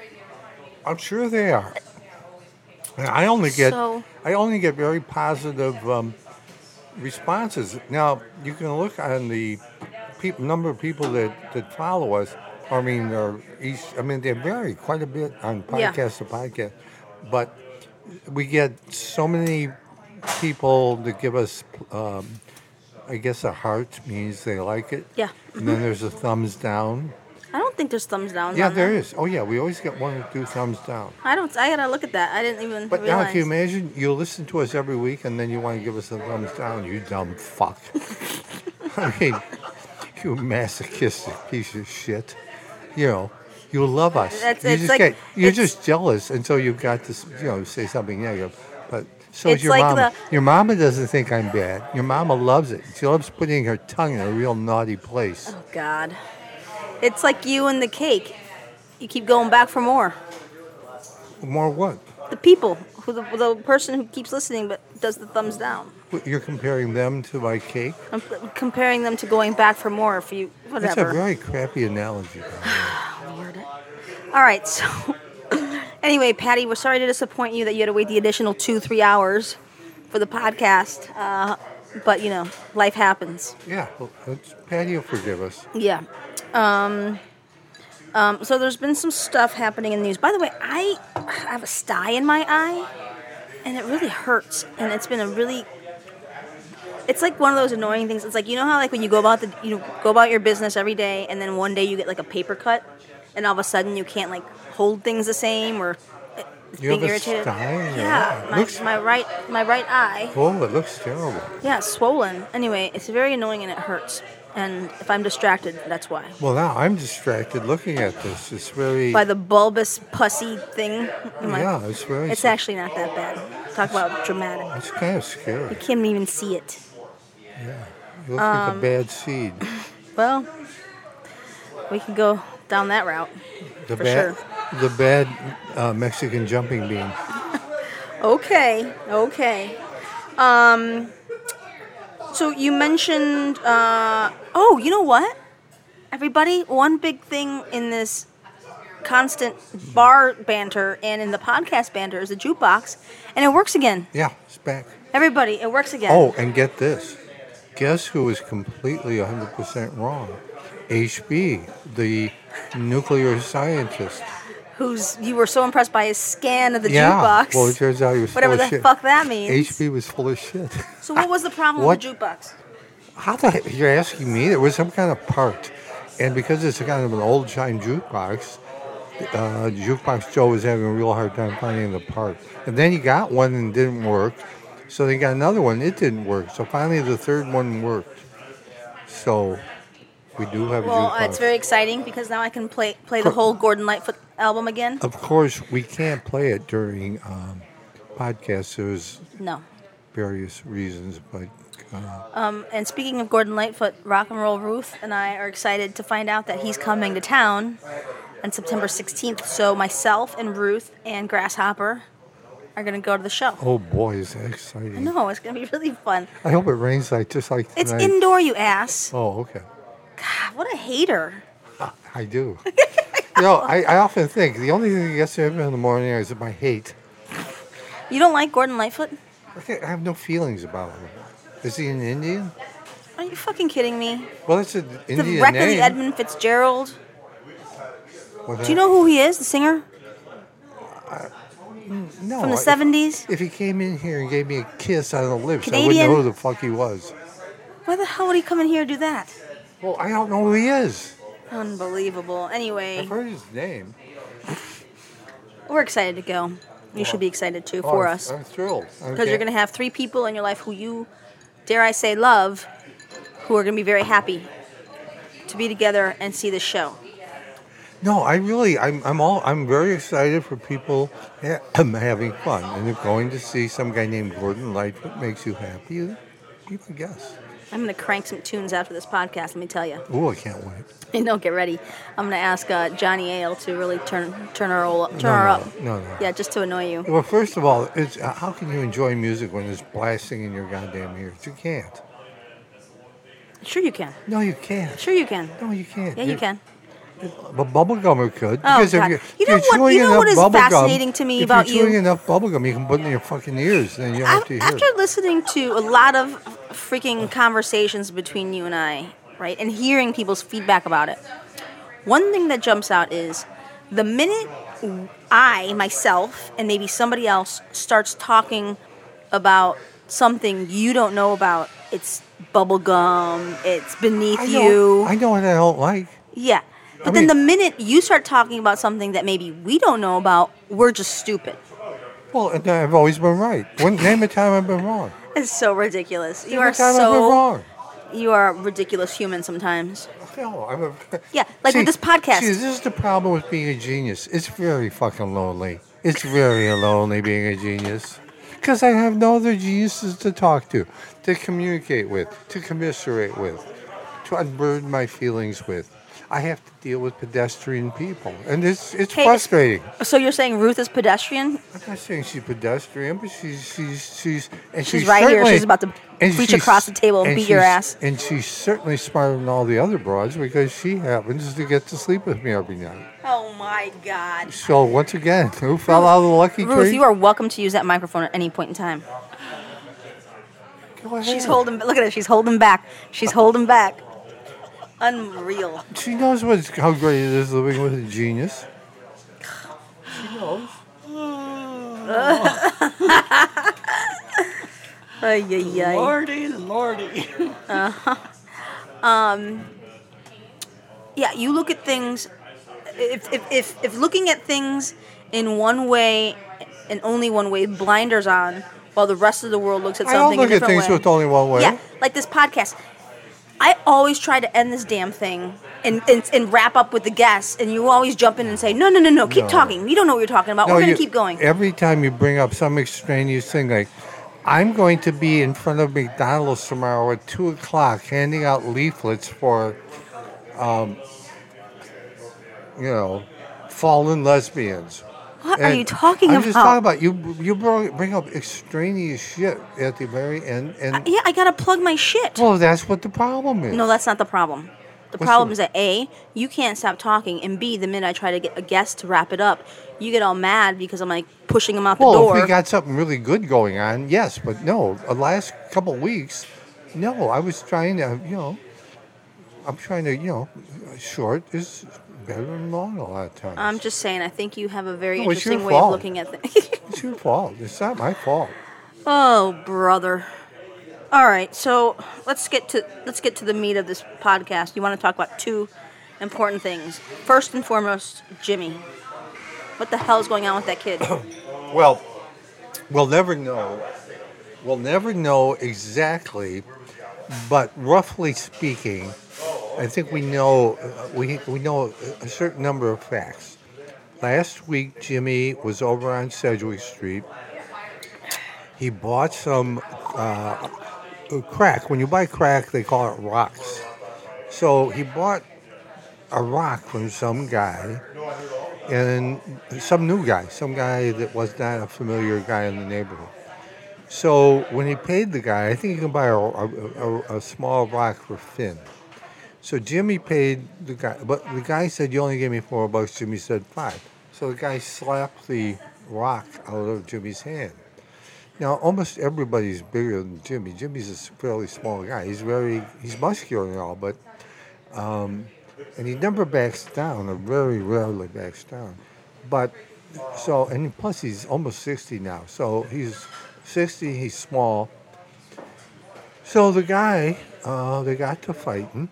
Speaker 3: I'm sure they are. I only get
Speaker 2: So-
Speaker 3: I only get very positive um, responses. Now you can look on the peop number of people that, that follow us. I mean, they're each, I mean they vary quite a bit on
Speaker 2: Yeah.
Speaker 3: podcast to podcast, but we get so many people that give us. Um, I guess a heart means they like it.
Speaker 2: Yeah.
Speaker 3: And then there's a thumbs down.
Speaker 2: I don't think there's thumbs down.
Speaker 3: Yeah, there
Speaker 2: that.
Speaker 3: is. Oh yeah, we always get one or two thumbs down.
Speaker 2: I don't. I gotta look at that. I didn't even
Speaker 3: But now,
Speaker 2: realize.
Speaker 3: can you imagine? You listen to us every week, and then you want to give us a thumbs down. You dumb fuck. I mean, you masochistic piece of shit. You know, you love us.
Speaker 2: That's-
Speaker 3: you
Speaker 2: it's
Speaker 3: just
Speaker 2: like-
Speaker 3: get, you're just jealous, and so you've got to, you know, say something negative. But so
Speaker 2: It's
Speaker 3: is your
Speaker 2: like
Speaker 3: mama.
Speaker 2: the-
Speaker 3: Your mama doesn't think I'm bad. Your mama loves it. She loves putting her tongue in a real naughty place.
Speaker 2: Oh God, it's like you and the cake. You keep going back for more.
Speaker 3: More what?
Speaker 2: The people, who the, the person who keeps listening but does the thumbs down.
Speaker 3: You're comparing them to my cake.
Speaker 2: I'm comparing them to going back for more. If you whatever.
Speaker 3: That's a very crappy analogy.
Speaker 2: Weird. All right. So anyway, Patty, we're sorry to disappoint you that you had to wait the additional two three hours for the podcast. Uh, but you know, life happens.
Speaker 3: Yeah, well, Patty will forgive us.
Speaker 2: Yeah. Um, um, so there's been some stuff happening in the news. By the way, I have a sty in my eye, and it really hurts. And it's been a really it's like one of those annoying things. It's like you know how like when you go about the you know, go about your business every day, and then one day you get like a paper cut, and all of a sudden you can't like hold things the same or
Speaker 3: You
Speaker 2: being
Speaker 3: have a
Speaker 2: irritated.
Speaker 3: sty
Speaker 2: yeah, my,
Speaker 3: Looks-
Speaker 2: my right my right eye.
Speaker 3: Oh, it looks terrible.
Speaker 2: Yeah, swollen. Anyway, it's very annoying and it hurts. And if I'm distracted, that's why.
Speaker 3: Well, now I'm distracted looking at this. It's very.
Speaker 2: By the bulbous pussy thing.
Speaker 3: yeah, it's very.
Speaker 2: It's actually not that bad. Talk about dramatic.
Speaker 3: It's kind of scary.
Speaker 2: You can't even see it.
Speaker 3: Yeah, you look
Speaker 2: Um,
Speaker 3: like a bad seed.
Speaker 2: Well, we can go down that route.
Speaker 3: The
Speaker 2: for
Speaker 3: bad,
Speaker 2: sure.
Speaker 3: the bad uh, Mexican jumping bean.
Speaker 2: Okay, okay. Um, so you mentioned, uh, oh, you know what? Everybody, one big thing in this constant bar banter and in the podcast banter is the jukebox, and it works again.
Speaker 3: Yeah, it's back.
Speaker 2: Everybody, it works again.
Speaker 3: Oh, and get this. Guess who was completely 100% wrong? HB, the nuclear scientist.
Speaker 2: Who's you were so impressed by his scan of the
Speaker 3: yeah.
Speaker 2: jukebox?
Speaker 3: Well, it turns out he was
Speaker 2: whatever
Speaker 3: full
Speaker 2: the
Speaker 3: shit.
Speaker 2: fuck that means.
Speaker 3: HP was full of shit.
Speaker 2: so what was the problem
Speaker 3: What?
Speaker 2: with the jukebox?
Speaker 3: How the heck? You're asking me? There was some kind of part. And because it's a kind of an old time jukebox, uh, Jukebox Joe was having a real hard time finding the part. And then he got one and didn't work. So they got another one, it didn't work. So finally the third one worked. So we do have a
Speaker 2: Well, uh, it's very exciting because now I can play play the whole Gordon Lightfoot album again.
Speaker 3: of course, we can't play it during um, podcasts. There's
Speaker 2: No.
Speaker 3: various reasons, but uh,
Speaker 2: Um, and speaking of Gordon Lightfoot, Rock and Roll Ruth and I are excited to find out that he's coming to town on September 16th. So myself and Ruth and Grasshopper are going to go to the show.
Speaker 3: oh boy, is that exciting!
Speaker 2: No, it's going to be really fun.
Speaker 3: I hope it rains like just like
Speaker 2: It's indoor, you ass.
Speaker 3: Oh, okay.
Speaker 2: God, what a hater.
Speaker 3: I do. you know, I, I often think the only thing that gets me up in the morning is my hate.
Speaker 2: You don't like Gordon Lightfoot?
Speaker 3: I think- I have no feelings about him. Is he an Indian?
Speaker 2: Are you fucking kidding me?
Speaker 3: Well, it's an
Speaker 2: The
Speaker 3: Indian
Speaker 2: wreck of the Edmund Fitzgerald.
Speaker 3: What
Speaker 2: Do you know who he is, the singer mm,
Speaker 3: no,
Speaker 2: from the
Speaker 3: if-
Speaker 2: 70s?
Speaker 3: If he came in here and gave me a kiss on the lips, I wouldn't know who the fuck he was.
Speaker 2: Why the hell would he come in here and do that?
Speaker 3: Well, I don't know who he is.
Speaker 2: Unbelievable. Anyway,
Speaker 3: I've heard his name.
Speaker 2: we're excited to go. You should be excited too
Speaker 3: Oh,
Speaker 2: for
Speaker 3: I'm-
Speaker 2: us.
Speaker 3: I'm thrilled.
Speaker 2: Because you're going to have three people in your life who you, dare I say, love, who are going to be very happy to be together and see this show.
Speaker 3: No, I really, I'm, I'm all, I'm very excited for people ha- having fun, and if going to see some guy named Gordon Lightfoot makes you happy, you can guess.
Speaker 2: I'm going to crank some tunes after this podcast, let me tell you.
Speaker 3: Oh, I can't wait.
Speaker 2: And don't get ready. I'm going to ask uh, Johnny Ale to really turn turn her, all, turn
Speaker 3: No,
Speaker 2: her
Speaker 3: no,
Speaker 2: up.
Speaker 3: no, no.
Speaker 2: Yeah, just to annoy you.
Speaker 3: Well, first of all, it's uh, how can you enjoy music when it's blasting in your goddamn ears? You can't.
Speaker 2: Sure you can.
Speaker 3: No, you can't.
Speaker 2: Sure you can.
Speaker 3: No, you can't.
Speaker 2: Yeah, you can.
Speaker 3: But bubblegummer could.
Speaker 2: Oh,
Speaker 3: because if
Speaker 2: God.
Speaker 3: you're,
Speaker 2: You know what- you know what is
Speaker 3: bubble gum-
Speaker 2: fascinating to me about you?
Speaker 3: If you're chewing
Speaker 2: you?
Speaker 3: enough bubblegum, you can put it in your fucking ears, then you don't have to hear
Speaker 2: After
Speaker 3: it.
Speaker 2: listening to a lot of freaking conversations between you and I, right, and hearing people's feedback about it, one thing that jumps out is the minute I, myself, and maybe somebody else starts talking about something you don't know about, it's bubblegum, it's beneath
Speaker 3: I
Speaker 2: you.
Speaker 3: I know what I don't like.
Speaker 2: Yeah. But
Speaker 3: I
Speaker 2: then
Speaker 3: mean-
Speaker 2: the minute you start talking about something that maybe we don't know about, we're just stupid.
Speaker 3: Well, I've always been right. When, name a time I've been wrong.
Speaker 2: It's so ridiculous. You are
Speaker 3: a time I've been
Speaker 2: so
Speaker 3: wrong.
Speaker 2: you are a ridiculous human sometimes.
Speaker 3: No, I'm a.
Speaker 2: Yeah, like with this podcast.
Speaker 3: See, this is the problem with being a genius. It's very fucking lonely. It's very lonely being a genius. Because I have no other geniuses to talk to, to communicate with, to commiserate with, to unburden my feelings with. I have to deal with pedestrian people, and it's it's
Speaker 2: Hey,
Speaker 3: frustrating.
Speaker 2: So you're saying Ruth is pedestrian?
Speaker 3: I'm not saying she's pedestrian, but she's she's she's and
Speaker 2: She's right here. She's about to
Speaker 3: and
Speaker 2: reach across the table and beat your ass.
Speaker 3: And she's certainly smarter than all the other broads because she happens to get to sleep with me every night.
Speaker 2: Oh my God.
Speaker 3: So once again, who fell out of the lucky
Speaker 2: Ruth,
Speaker 3: tree?
Speaker 2: you are welcome to use that microphone at any point in time.
Speaker 3: Go ahead.
Speaker 2: She's holding. Look at her. She's holding back. She's holding back. Unreal.
Speaker 3: She knows what how great it is living with a genius. She knows.
Speaker 2: Ay, ay, ay.
Speaker 4: Lordy, lordy. Uh-huh.
Speaker 2: Um, yeah, you look at things. If, if, if, if looking at things in one way and only one way, blinders on, while the rest of the world looks at something
Speaker 3: I don't
Speaker 2: something
Speaker 3: look
Speaker 2: a
Speaker 3: at things
Speaker 2: way.
Speaker 3: with only one way.
Speaker 2: Yeah, like this podcast. I always try to end this damn thing and, and, and wrap up with the guests, and you always jump in and say, no, no, no, no, keep
Speaker 3: No.
Speaker 2: talking. You don't know what you're talking about.
Speaker 3: No,
Speaker 2: We're going to keep going.
Speaker 3: Every time you bring up some extraneous thing, like I'm going to be in front of McDonald's tomorrow at two o'clock, handing out leaflets for, um, you know, fallen lesbians.
Speaker 2: What are you talking about?
Speaker 3: I'm just talking about you. You bring bring up extraneous shit at the very end, and
Speaker 2: yeah, I got to plug my shit.
Speaker 3: well, that's what the problem is.
Speaker 2: no, that's not the problem. The
Speaker 3: What's
Speaker 2: problem
Speaker 3: the-
Speaker 2: is that A, you can't stop talking, and B, the minute I try to get a guest to wrap it up, you get all mad because I'm like pushing them out the
Speaker 3: Well,
Speaker 2: door.
Speaker 3: if we got something really good going on, yes, but no. The last couple weeks, no. I was trying to, you know, I'm trying to, you know, short is better than long a lot of times.
Speaker 2: I'm just saying, I think you have a very
Speaker 3: No,
Speaker 2: interesting way of looking at things.
Speaker 3: it's your fault. It's not my fault.
Speaker 2: oh, brother. All right, so let's get to let's get to the meat of this podcast. You want to talk about two important things. First and foremost, Jimmy. What the hell is going on with that kid?
Speaker 3: Well, we'll never know. We'll never know exactly, but roughly speaking, I think we know uh, we we know a certain number of facts. Last week, Jimmy was over on Sedgwick Street. He bought some uh, crack. When you buy crack, they call it rocks. So he bought a rock from some guy and some new guy, some guy that was not a familiar guy in the neighborhood. So when he paid the guy, I think you can buy a, a, a, a small rock for fin. So Jimmy paid the guy, but the guy said, "You only gave me four bucks." Jimmy said five. So the guy slapped the rock out of Jimmy's hand. Now almost everybody's bigger than Jimmy. Jimmy's a fairly small guy. He's very he's muscular and all, but um, and he never backs down, or very rarely backs down. But so and plus he's almost sixty now, so he's sixty. He's small. So the guy, uh, they got to fighting,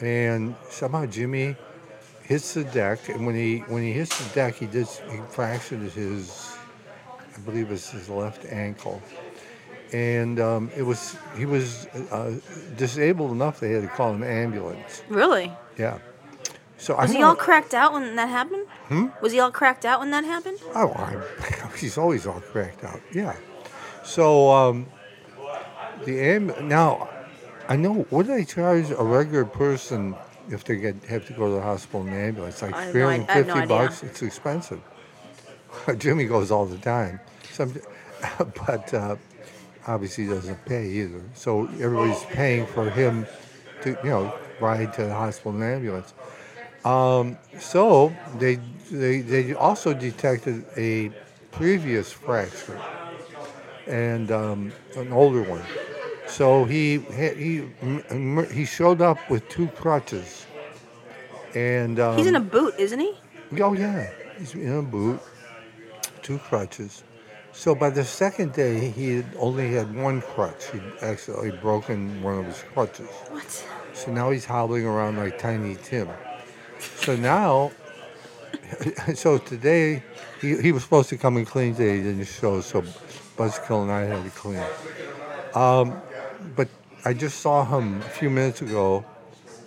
Speaker 3: and somehow Jimmy hits the deck, and when he when he hits the deck, he just he fractured his, I believe it's his left ankle, and um, it was he was uh, disabled enough they had to call an ambulance.
Speaker 2: really?
Speaker 3: Yeah. So I
Speaker 2: Was
Speaker 3: don't
Speaker 2: he all cracked out when that happened? Hmm? Was he all cracked out when that happened?
Speaker 3: Oh, I, he's always all cracked out. Yeah. So um, the am now, I know what do they charge a regular person if they get have to go to the hospital in an ambulance? Like
Speaker 2: I have no i- have
Speaker 3: fifty
Speaker 2: idea.
Speaker 3: bucks. It's expensive. Jimmy goes all the time. Some, but uh, obviously he doesn't pay either. So everybody's paying for him to you know ride to the hospital in an ambulance. Um, so they, they they also detected a previous fracture and um, an older one. So he he he he showed up with two crutches, and um,
Speaker 2: He's in a boot, isn't he?
Speaker 3: oh yeah, he's in a boot, two crutches. So by the second day, he had only had one crutch. He'd actually broken one of his crutches.
Speaker 2: What?
Speaker 3: So now he's hobbling around like Tiny Tim. So now, so today, he, he was supposed to come and clean today. He didn't show, so Buzzkill and I had to clean. Um, but I just saw him a few minutes ago,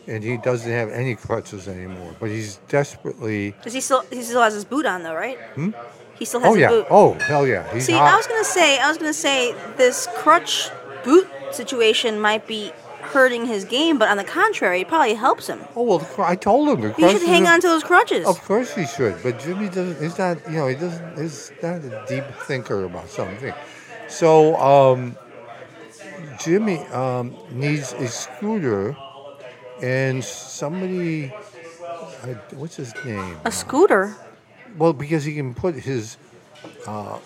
Speaker 3: and he doesn't have any crutches anymore. But he's desperately.
Speaker 2: Does he still he still has his boot on though, right? Hmm? He still has
Speaker 3: Oh
Speaker 2: his
Speaker 3: yeah!
Speaker 2: boot.
Speaker 3: Oh hell yeah! He's
Speaker 2: See,
Speaker 3: hot.
Speaker 2: I was gonna say, I was gonna say this crutch boot situation might be hurting his game, but on the contrary, it probably helps him.
Speaker 3: Oh well, I told him the
Speaker 2: He should hang on to those crutches.
Speaker 3: Of course he should, but Jimmy doesn't. He's not. You know, he doesn't. He's not a deep thinker about something. So um, Jimmy um, needs a scooter, and somebody. I, what's his name?
Speaker 2: A scooter.
Speaker 3: Well, because he can put his uh,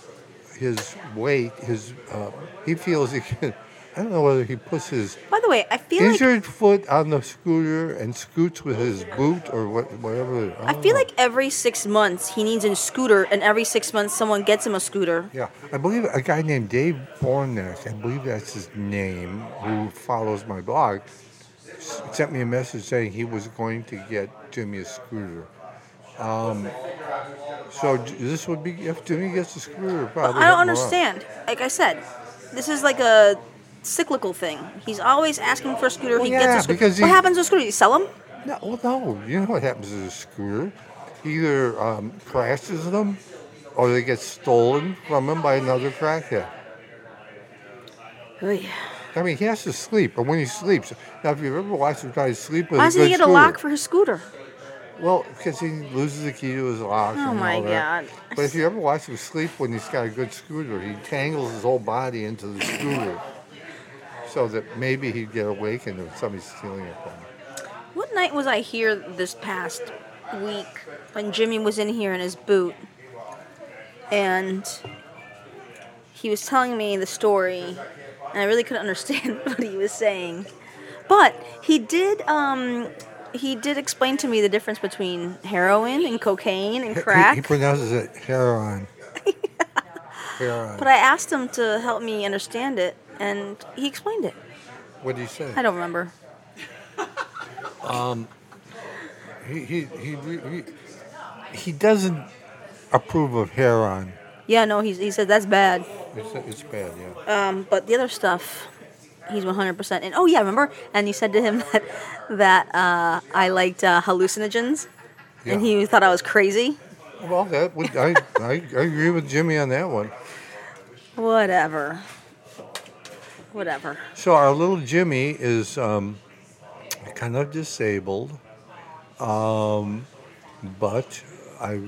Speaker 3: his weight, his uh, he feels he can. I don't know whether he puts his
Speaker 2: By the way, I feel like
Speaker 3: injured foot on the scooter and scoots with his boot or what, whatever.
Speaker 2: I
Speaker 3: don't
Speaker 2: feel
Speaker 3: know.
Speaker 2: like every six months he needs a scooter, and every six months someone gets him a scooter.
Speaker 3: Yeah, I believe a guy named Dave Bornek, I believe that's his name, who follows my blog, sent me a message saying he was going to get Jimmy a scooter. Um, so this would be if Jimmy gets a scooter. Probably
Speaker 2: I don't understand. Like I said, this is like a cyclical thing. He's always asking for a scooter.
Speaker 3: Well,
Speaker 2: he
Speaker 3: yeah,
Speaker 2: gets a scooter.
Speaker 3: because
Speaker 2: what
Speaker 3: he-
Speaker 2: happens to a scooter? You sell them?
Speaker 3: No, well, no. You know what happens to a scooter? Either um, crashes them, or they get stolen from him by another crackhead.
Speaker 2: Oy.
Speaker 3: I mean, he has to sleep, but when he sleeps, now if you've ever watched him try to sleep with
Speaker 2: Why
Speaker 3: a
Speaker 2: doesn't he get a
Speaker 3: scooter,
Speaker 2: lock for his scooter?
Speaker 3: Well, because he loses the key to his lock.
Speaker 2: Oh
Speaker 3: and
Speaker 2: my
Speaker 3: all that.
Speaker 2: God.
Speaker 3: But if you ever watch him sleep when he's got a good scooter, he tangles his whole body into the scooter, so that maybe he'd get awakened if somebody's stealing it from him.
Speaker 2: What night was I here this past week when Jimmy was in here in his boot? And he was telling me the story, and I really couldn't understand what he was saying. But he did. Um, he did explain to me the difference between heroin and cocaine and crack.
Speaker 3: He, pronounces it heroin. heroin.
Speaker 2: but I asked him to help me understand it, and he explained it.
Speaker 3: what did he say?
Speaker 2: I don't remember.
Speaker 3: He he he he, he, he doesn't approve of heroin.
Speaker 2: Yeah, no, he, he said that's bad.
Speaker 3: It's, it's bad, yeah.
Speaker 2: Um, but the other stuff, he's 100%. And oh, yeah, remember? And you said to him that, that uh, I liked uh, hallucinogens, and he thought I was crazy.
Speaker 3: Well, that would I, I I agree with Jimmy on that one.
Speaker 2: Whatever. Whatever.
Speaker 3: So our little Jimmy is um, kind of disabled, um, but I,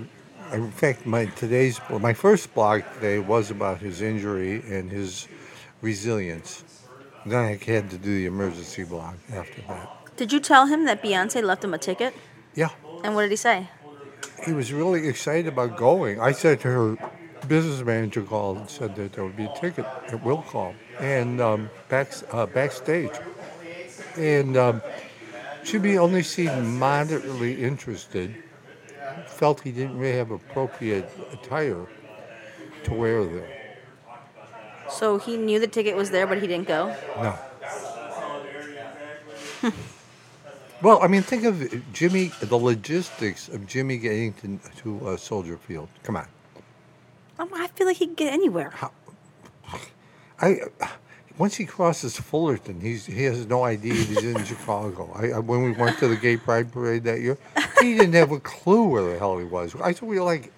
Speaker 3: I, in fact, my today's well, my first blog today was about his injury and his resilience. Then I had to do the emergency blog after that.
Speaker 2: Did you tell him that Beyonce left him a ticket?
Speaker 3: Yeah,
Speaker 2: And what did he say?
Speaker 3: he was really excited about going. I said to her, business manager called and said that there would be a ticket at will call and um, back, uh, backstage. And um, Jimmy only seemed moderately interested. Felt he didn't really have appropriate attire to wear there.
Speaker 2: So he knew the ticket was there, but he didn't go.
Speaker 3: No. well, I mean, think of Jimmy, the logistics of Jimmy getting to, to uh, Soldier Field. Come on.
Speaker 2: I feel like he can get anywhere.
Speaker 3: I once he crosses Fullerton, he's he has no idea he's in Chicago. I, I when we went to the gay pride parade that year, he didn't have a clue where the hell he was. I thought we were like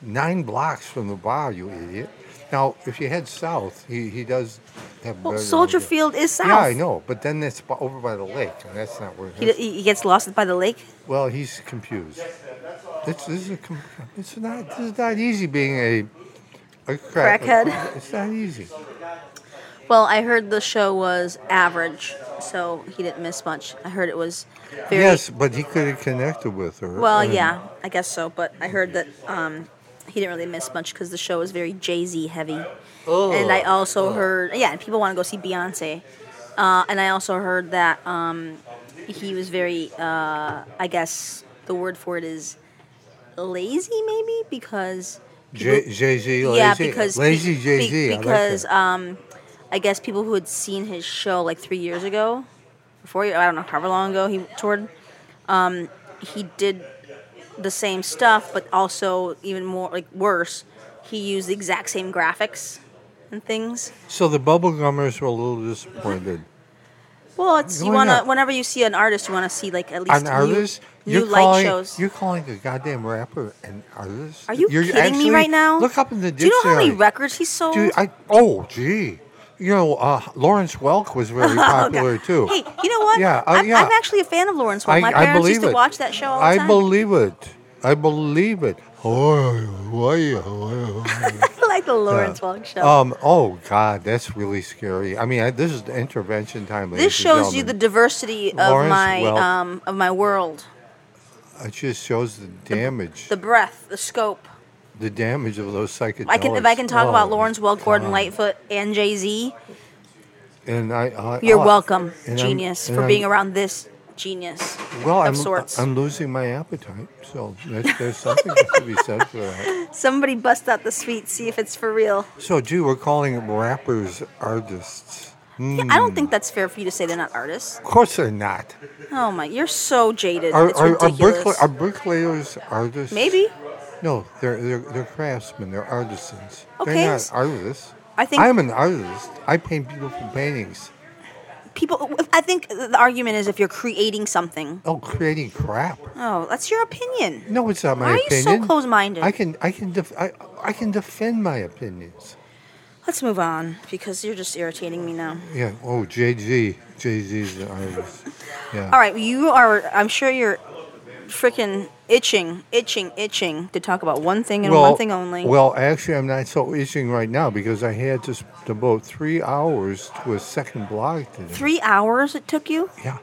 Speaker 3: nine blocks from the bar, you idiot. Now, if you head south, he, he does have.
Speaker 2: Well, Soldier
Speaker 3: idea.
Speaker 2: Field is south.
Speaker 3: Yeah, I know, but then that's over by the lake, and that's not where.
Speaker 2: He, he gets lost by the lake.
Speaker 3: well, he's confused. It's, this is a, com- it's not. This is not easy being a. a crack-
Speaker 2: Crackhead.
Speaker 3: It's not easy.
Speaker 2: Well, I heard the show was average, so he didn't miss much. I heard it was very.
Speaker 3: Yes, but he could have connected with her.
Speaker 2: Well,
Speaker 3: and-
Speaker 2: yeah, I guess so. But I heard that um, he didn't really miss much because the show was very Jay Z heavy. Oh, and I also heard, yeah, and people want to go see Beyonce. Uh, and I also heard that um, he was very, uh, I guess the word for it is lazy, maybe because.
Speaker 3: Jay Z, lazy.
Speaker 2: Yeah, because
Speaker 3: lazy
Speaker 2: be-
Speaker 3: Jay Z.
Speaker 2: because um, I guess people who had seen his show like three years ago, before I don't know, however long ago he toured, um, he did the same stuff, but also even more like worse. He used the exact same graphics and things.
Speaker 3: so the bubblegummers were a little disappointed.
Speaker 2: Well, it's you want to whenever you see an artist, you want to see like at least
Speaker 3: An
Speaker 2: new,
Speaker 3: artist?
Speaker 2: new
Speaker 3: you're
Speaker 2: light
Speaker 3: calling,
Speaker 2: shows.
Speaker 3: You're calling a goddamn rapper an artist?
Speaker 2: Are you
Speaker 3: You're
Speaker 2: kidding me right now?
Speaker 3: Look up in the dictionary.
Speaker 2: Do you know how many records he sold?
Speaker 3: Dude, I, oh, gee. You know, uh, Lawrence Welk was very
Speaker 2: Oh,
Speaker 3: popular too.
Speaker 2: Hey, you know what?
Speaker 3: Yeah, uh,
Speaker 2: I'm,
Speaker 3: yeah.
Speaker 2: I'm actually a fan of Lawrence Welk. My
Speaker 3: I
Speaker 2: parents
Speaker 3: believe
Speaker 2: used to
Speaker 3: it.
Speaker 2: watch that show all the
Speaker 3: I
Speaker 2: time.
Speaker 3: I believe it. I believe it. Oh,
Speaker 2: like the Lawrence Welk show.
Speaker 3: Um. Oh God, that's really scary. I mean, I, this is the intervention time.
Speaker 2: this shows you the diversity of
Speaker 3: Lawrence
Speaker 2: my
Speaker 3: Welk.
Speaker 2: um, of my world.
Speaker 3: It just shows the damage,
Speaker 2: The breadth, the scope.
Speaker 3: the damage of those psychedelics.
Speaker 2: I can if I can talk about
Speaker 3: Oh,
Speaker 2: Lawrence Welk, Gordon
Speaker 3: God.
Speaker 2: Lightfoot, and Jay Z.
Speaker 3: And I, I
Speaker 2: You're
Speaker 3: I-
Speaker 2: welcome, genius, for
Speaker 3: I'm-
Speaker 2: being around this genius
Speaker 3: Well,
Speaker 2: of
Speaker 3: I'm,
Speaker 2: sorts.
Speaker 3: I'm losing my appetite, so that's, there's something to be said for that.
Speaker 2: Somebody bust out the sweet, see if it's for real.
Speaker 3: So, gee, we're calling them rappers artists.
Speaker 2: Yeah, I don't think that's fair for you to say they're not artists.
Speaker 3: Of course, they're not.
Speaker 2: Oh my, you're so jaded.
Speaker 3: Are,
Speaker 2: it's
Speaker 3: are,
Speaker 2: ridiculous.
Speaker 3: are bricklayers artists?
Speaker 2: Maybe.
Speaker 3: No, they're, they're they're craftsmen. They're artisans.
Speaker 2: Okay,
Speaker 3: They're not artists.
Speaker 2: I think
Speaker 3: I'm an artist. I paint beautiful paintings.
Speaker 2: People. I think the argument is if you're creating something.
Speaker 3: Oh, creating crap.
Speaker 2: Oh, that's your opinion.
Speaker 3: No, it's not my
Speaker 2: Why are you so close-minded?
Speaker 3: I can I can def- I, I can defend my opinions.
Speaker 2: Let's move on because you're just irritating me now.
Speaker 3: Yeah. Oh, Jay Z. Jay Z's an artist. Yeah.
Speaker 2: All right, you are. I'm sure you're freaking itching, itching, itching to talk about one thing and
Speaker 3: well,
Speaker 2: one thing only.
Speaker 3: Well, actually, I'm not so itching right now because I had to devote three hours to a second blog today.
Speaker 2: Three hours it took you.
Speaker 3: Yeah.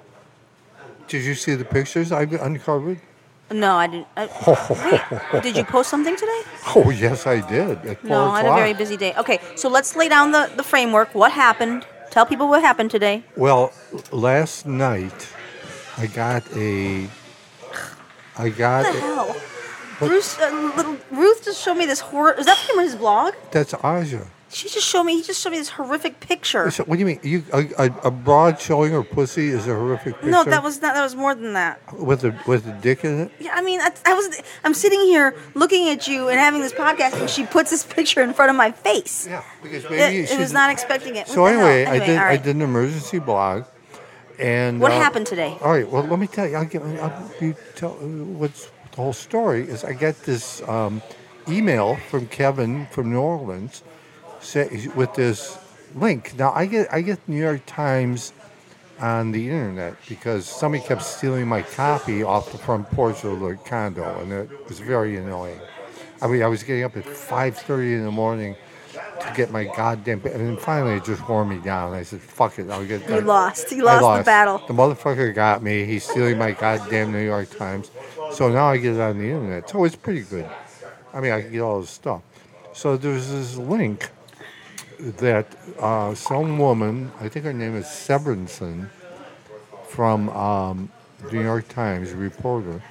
Speaker 3: Did you see the pictures I've uncovered?
Speaker 2: No, I didn't. I, oh. wait, did you post something today?
Speaker 3: Oh, yes, I did.
Speaker 2: No, I had a very busy day. Okay, so let's lay down the, the framework. What happened? Tell people what happened today.
Speaker 3: Well, last night I got a. I got.
Speaker 2: What the
Speaker 3: a-
Speaker 2: hell?
Speaker 3: What-
Speaker 2: Bruce, uh, little Ruth just showed me this horror. Is that from his blog?
Speaker 3: That's Asia.
Speaker 2: She just showed me. He just showed me this horrific picture.
Speaker 3: So, what do you mean? You a, a, a broad showing her pussy is a horrific picture?
Speaker 2: No, that was not. That was more than that.
Speaker 3: with a with a dick in it.
Speaker 2: Yeah, I mean, I, I was. I'm sitting here looking at you and having this podcast, and she puts this picture in front of my face.
Speaker 3: Yeah, because
Speaker 2: It,
Speaker 3: maybe
Speaker 2: it
Speaker 3: she's-
Speaker 2: was not expecting it.
Speaker 3: So
Speaker 2: the hell?
Speaker 3: anyway, I did
Speaker 2: all
Speaker 3: I did an emergency blog, and
Speaker 2: What
Speaker 3: uh,
Speaker 2: happened today?
Speaker 3: All right, well, let me tell you. I'll give I'll, you tell what's the whole story is. I get this um, email from Kevin from New Orleans, say, with this link. Now I get I get New York Times on the internet because somebody kept stealing my copy off the front porch of the condo, and it was very annoying. I mean, I was getting up at 5:30 in the morning to get my goddamn, and then finally it just wore me down. I said, "Fuck it, I'll get."
Speaker 2: You lost. You
Speaker 3: I
Speaker 2: lost, the battle.
Speaker 3: The motherfucker got me. He's stealing my goddamn New York Times. So now I get it on the internet. So it's pretty good. I mean, I can get all this stuff. So there's this link that uh, some woman, I think her name is Severinson, from um, New York Times, reporter,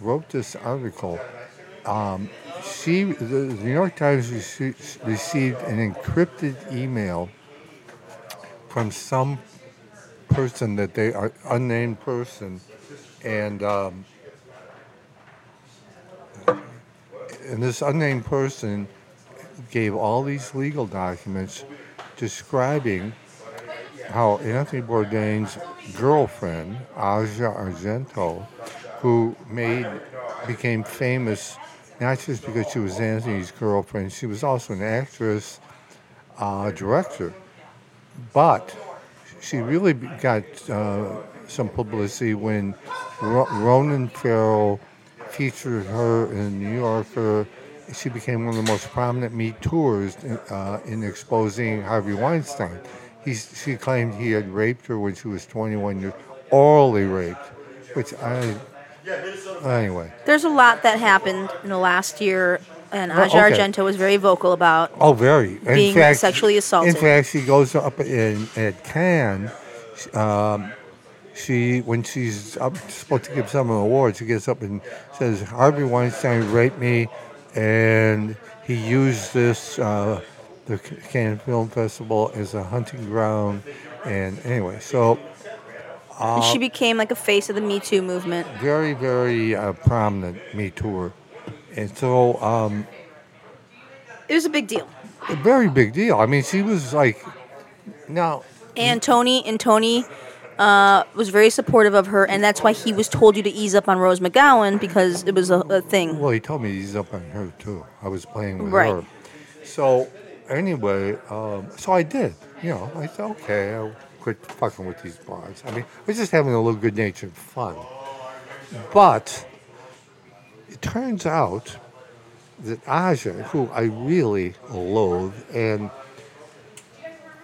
Speaker 3: wrote this article. Um, she, the, New York Times received an encrypted email from some person that they are unnamed person, and um, and this unnamed person gave all these legal documents describing how Anthony Bourdain's girlfriend, Asia Argento, who made became famous not just because she was Anthony's girlfriend, she was also an actress, uh, director, but she really got uh, some publicity when Ro- Ronan Farrow featured her in New Yorker. She became one of the most prominent Me Tours uh, in exposing Harvey Weinstein. He's, she claimed he had raped her when she was 21 years, orally raped, which I. Anyway,
Speaker 2: There's a lot that happened in the last year, and
Speaker 3: Oh,
Speaker 2: Asia
Speaker 3: okay.
Speaker 2: Argento was very vocal about.
Speaker 3: Oh, very. In
Speaker 2: Being
Speaker 3: fact,
Speaker 2: sexually assaulted.
Speaker 3: In fact, she goes up in at Cannes. Um, she when she's up, supposed to give some award, she gets up and says Harvey Weinstein raped me, and he used this uh, the Cannes Film Festival as a hunting ground. And anyway, so
Speaker 2: and she became like a face of the Me Too movement.
Speaker 3: very very uh, prominent Me Tour, and so. Um,
Speaker 2: It was a big deal.
Speaker 3: a very big deal. I mean, she was like, now
Speaker 2: And Tony and Tony uh, was very supportive of her, and that's why he was told you to ease up on Rose McGowan because it was a, a thing.
Speaker 3: Well, he told me he's up on her too. I was playing with
Speaker 2: Right.
Speaker 3: her. So anyway, um, so I did. You know, I said, okay, I'll quit fucking with these blogs. I mean, we're just having a little good-natured fun. But it turns out that Asia, who I really loathe, and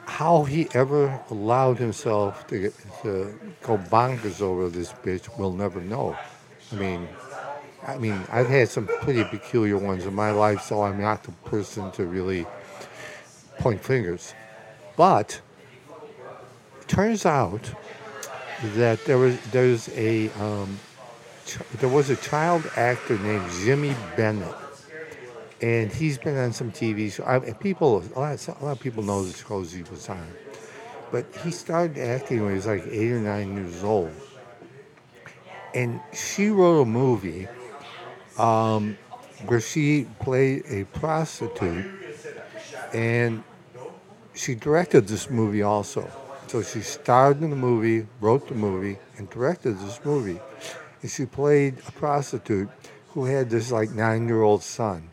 Speaker 3: how he ever allowed himself to, get, to go bonkers over this bitch, we'll never know. I mean, I mean, I've had some pretty peculiar ones in my life, so I'm not the person to really point fingers. But turns out that there was there's a um, ch- there was a child actor named Jimmy Bennett, and he's been on some TV shows. People, a lot, a lot of people know the shows he was on, but he started acting when he was like eight or nine years old. And she wrote a movie um, where she played a prostitute, and she directed this movie also. So she starred in the movie, wrote the movie, and directed this movie. And she played a prostitute who had this like nine-year-old son,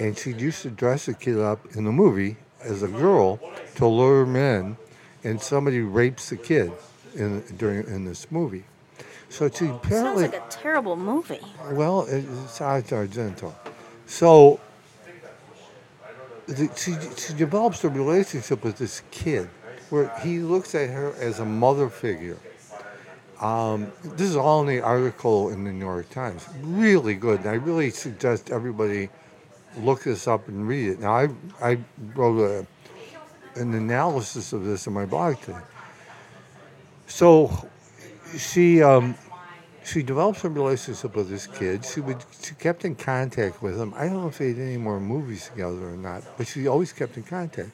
Speaker 3: and she used to dress the kid up in the movie as a girl to lure him in, and somebody rapes the kid in during in this movie. So she apparently.
Speaker 2: Sounds like a terrible movie.
Speaker 3: well, it's Art Argento. So the, she, she develops a relationship with this kid where he looks at her as a mother figure. Um, this is all in the article in the New York Times. Really good. And I really suggest everybody look this up and read it. Now, I, I wrote a, an analysis of this in my blog today. So she um, she developed a relationship with this kid. She would she kept in contact with him. I don't know if they did any more movies together or not, but she always kept in contact.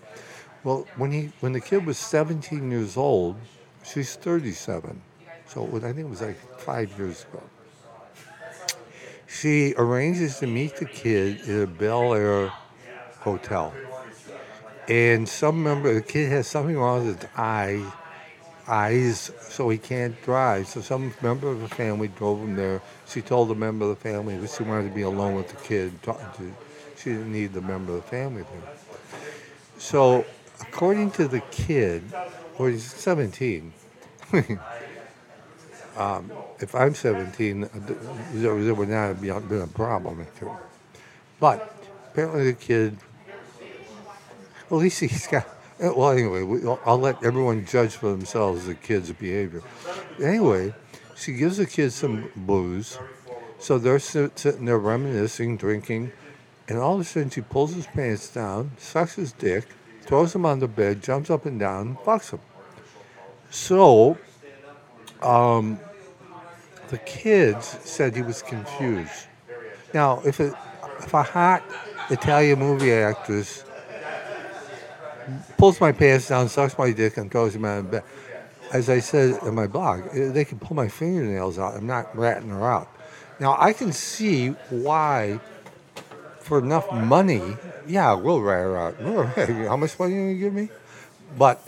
Speaker 3: Well, when he when the kid was 17 years old, she's 37. So was, I think it was like five years ago. She arranges to meet the kid at a Bel Air hotel. And some member, the kid has something wrong with his eye, eyes, so he can't drive. So some member of the family drove him there. She told the member of the family that she wanted to be alone with the kid. She didn't need the member of the family there. So, according to the kid, well, he's 17. um, if I'm 17, uh, there, there would not have been a problem. But apparently, the kid, at least he's got. Well, anyway, we, I'll let everyone judge for themselves the kid's behavior. Anyway, she gives the kid some booze. So they're sitting there reminiscing, drinking, and all of a sudden she pulls his pants down, sucks his dick, throws him on the bed, jumps up and down, fucks him. So, um, the kids said he was confused. Now, if if a hot Italian movie actress pulls my pants down, sucks my dick, and throws him on the bed, as I said in my blog, eh, they can pull my fingernails out. I'm not ratting her out. Now, I can see why, for enough money, yeah, we'll write her out. How much money are you going to give me? But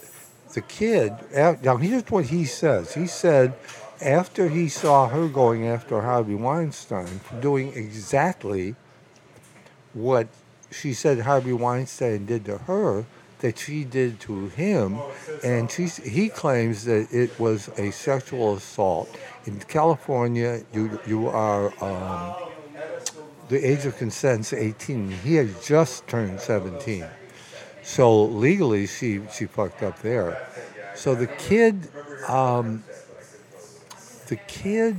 Speaker 3: the kid, now here's what he says. He said after he saw her going after Harvey Weinstein doing exactly what she said Harvey Weinstein did to her, that she did to him, and she, he claims that it was a sexual assault. In California, you you are um, the age of consent is 18. He had just turned 17. So legally, she she fucked up there. So the kid, um, the kid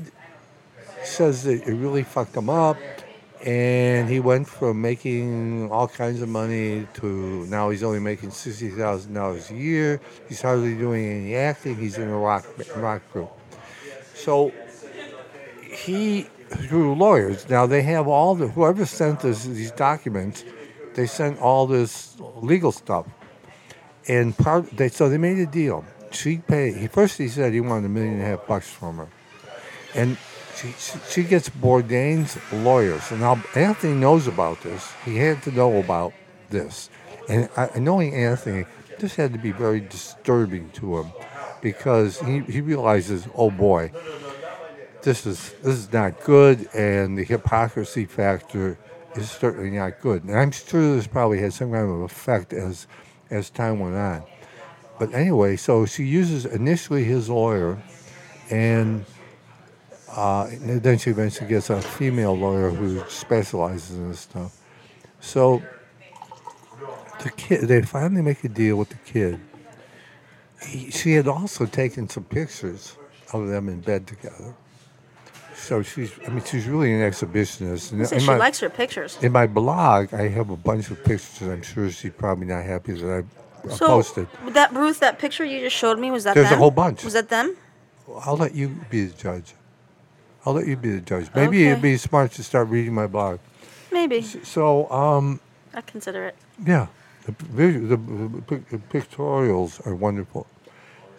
Speaker 3: says that it really fucked him up, and he went from making all kinds of money to now he's only making sixty thousand dollars a year. He's hardly doing any acting. He's in a rock rock group. So he through lawyers. Now they have all the whoever sent us these documents, they sent all this legal stuff, and part they so they made a deal. She paid. First he said he wanted a million and a half bucks from her, and she she, she gets Bourdain's lawyers. And now Anthony knows about this. He had to know about this, and I, knowing Anthony, this had to be very disturbing to him, because he, he realizes, oh boy, this is this is not good, and the hypocrisy factor is certainly not good. And I'm sure this probably had some kind of effect as as time went on. But anyway, so she uses initially his lawyer, and, uh, and then she eventually gets a female lawyer who specializes in this stuff. So the kid, they finally make a deal with the kid. He, she had also taken some pictures of them in bed together. So she's, I mean, she's really an exhibitionist. And
Speaker 2: she
Speaker 3: my-
Speaker 2: likes her pictures.
Speaker 3: in my blog, I have a bunch of pictures. I'm sure she's probably not happy that I uh,
Speaker 2: So
Speaker 3: posted.
Speaker 2: that Ruth, that picture you just showed me was that
Speaker 3: There's a
Speaker 2: them?
Speaker 3: whole bunch.
Speaker 2: Was that them?
Speaker 3: I'll let you be the judge. I'll let you be the judge. Maybe it'd be smart to start reading my blog.
Speaker 2: Maybe
Speaker 3: So, um,
Speaker 2: I consider it.
Speaker 3: yeah, the, vis- the, the, the pictorials are wonderful.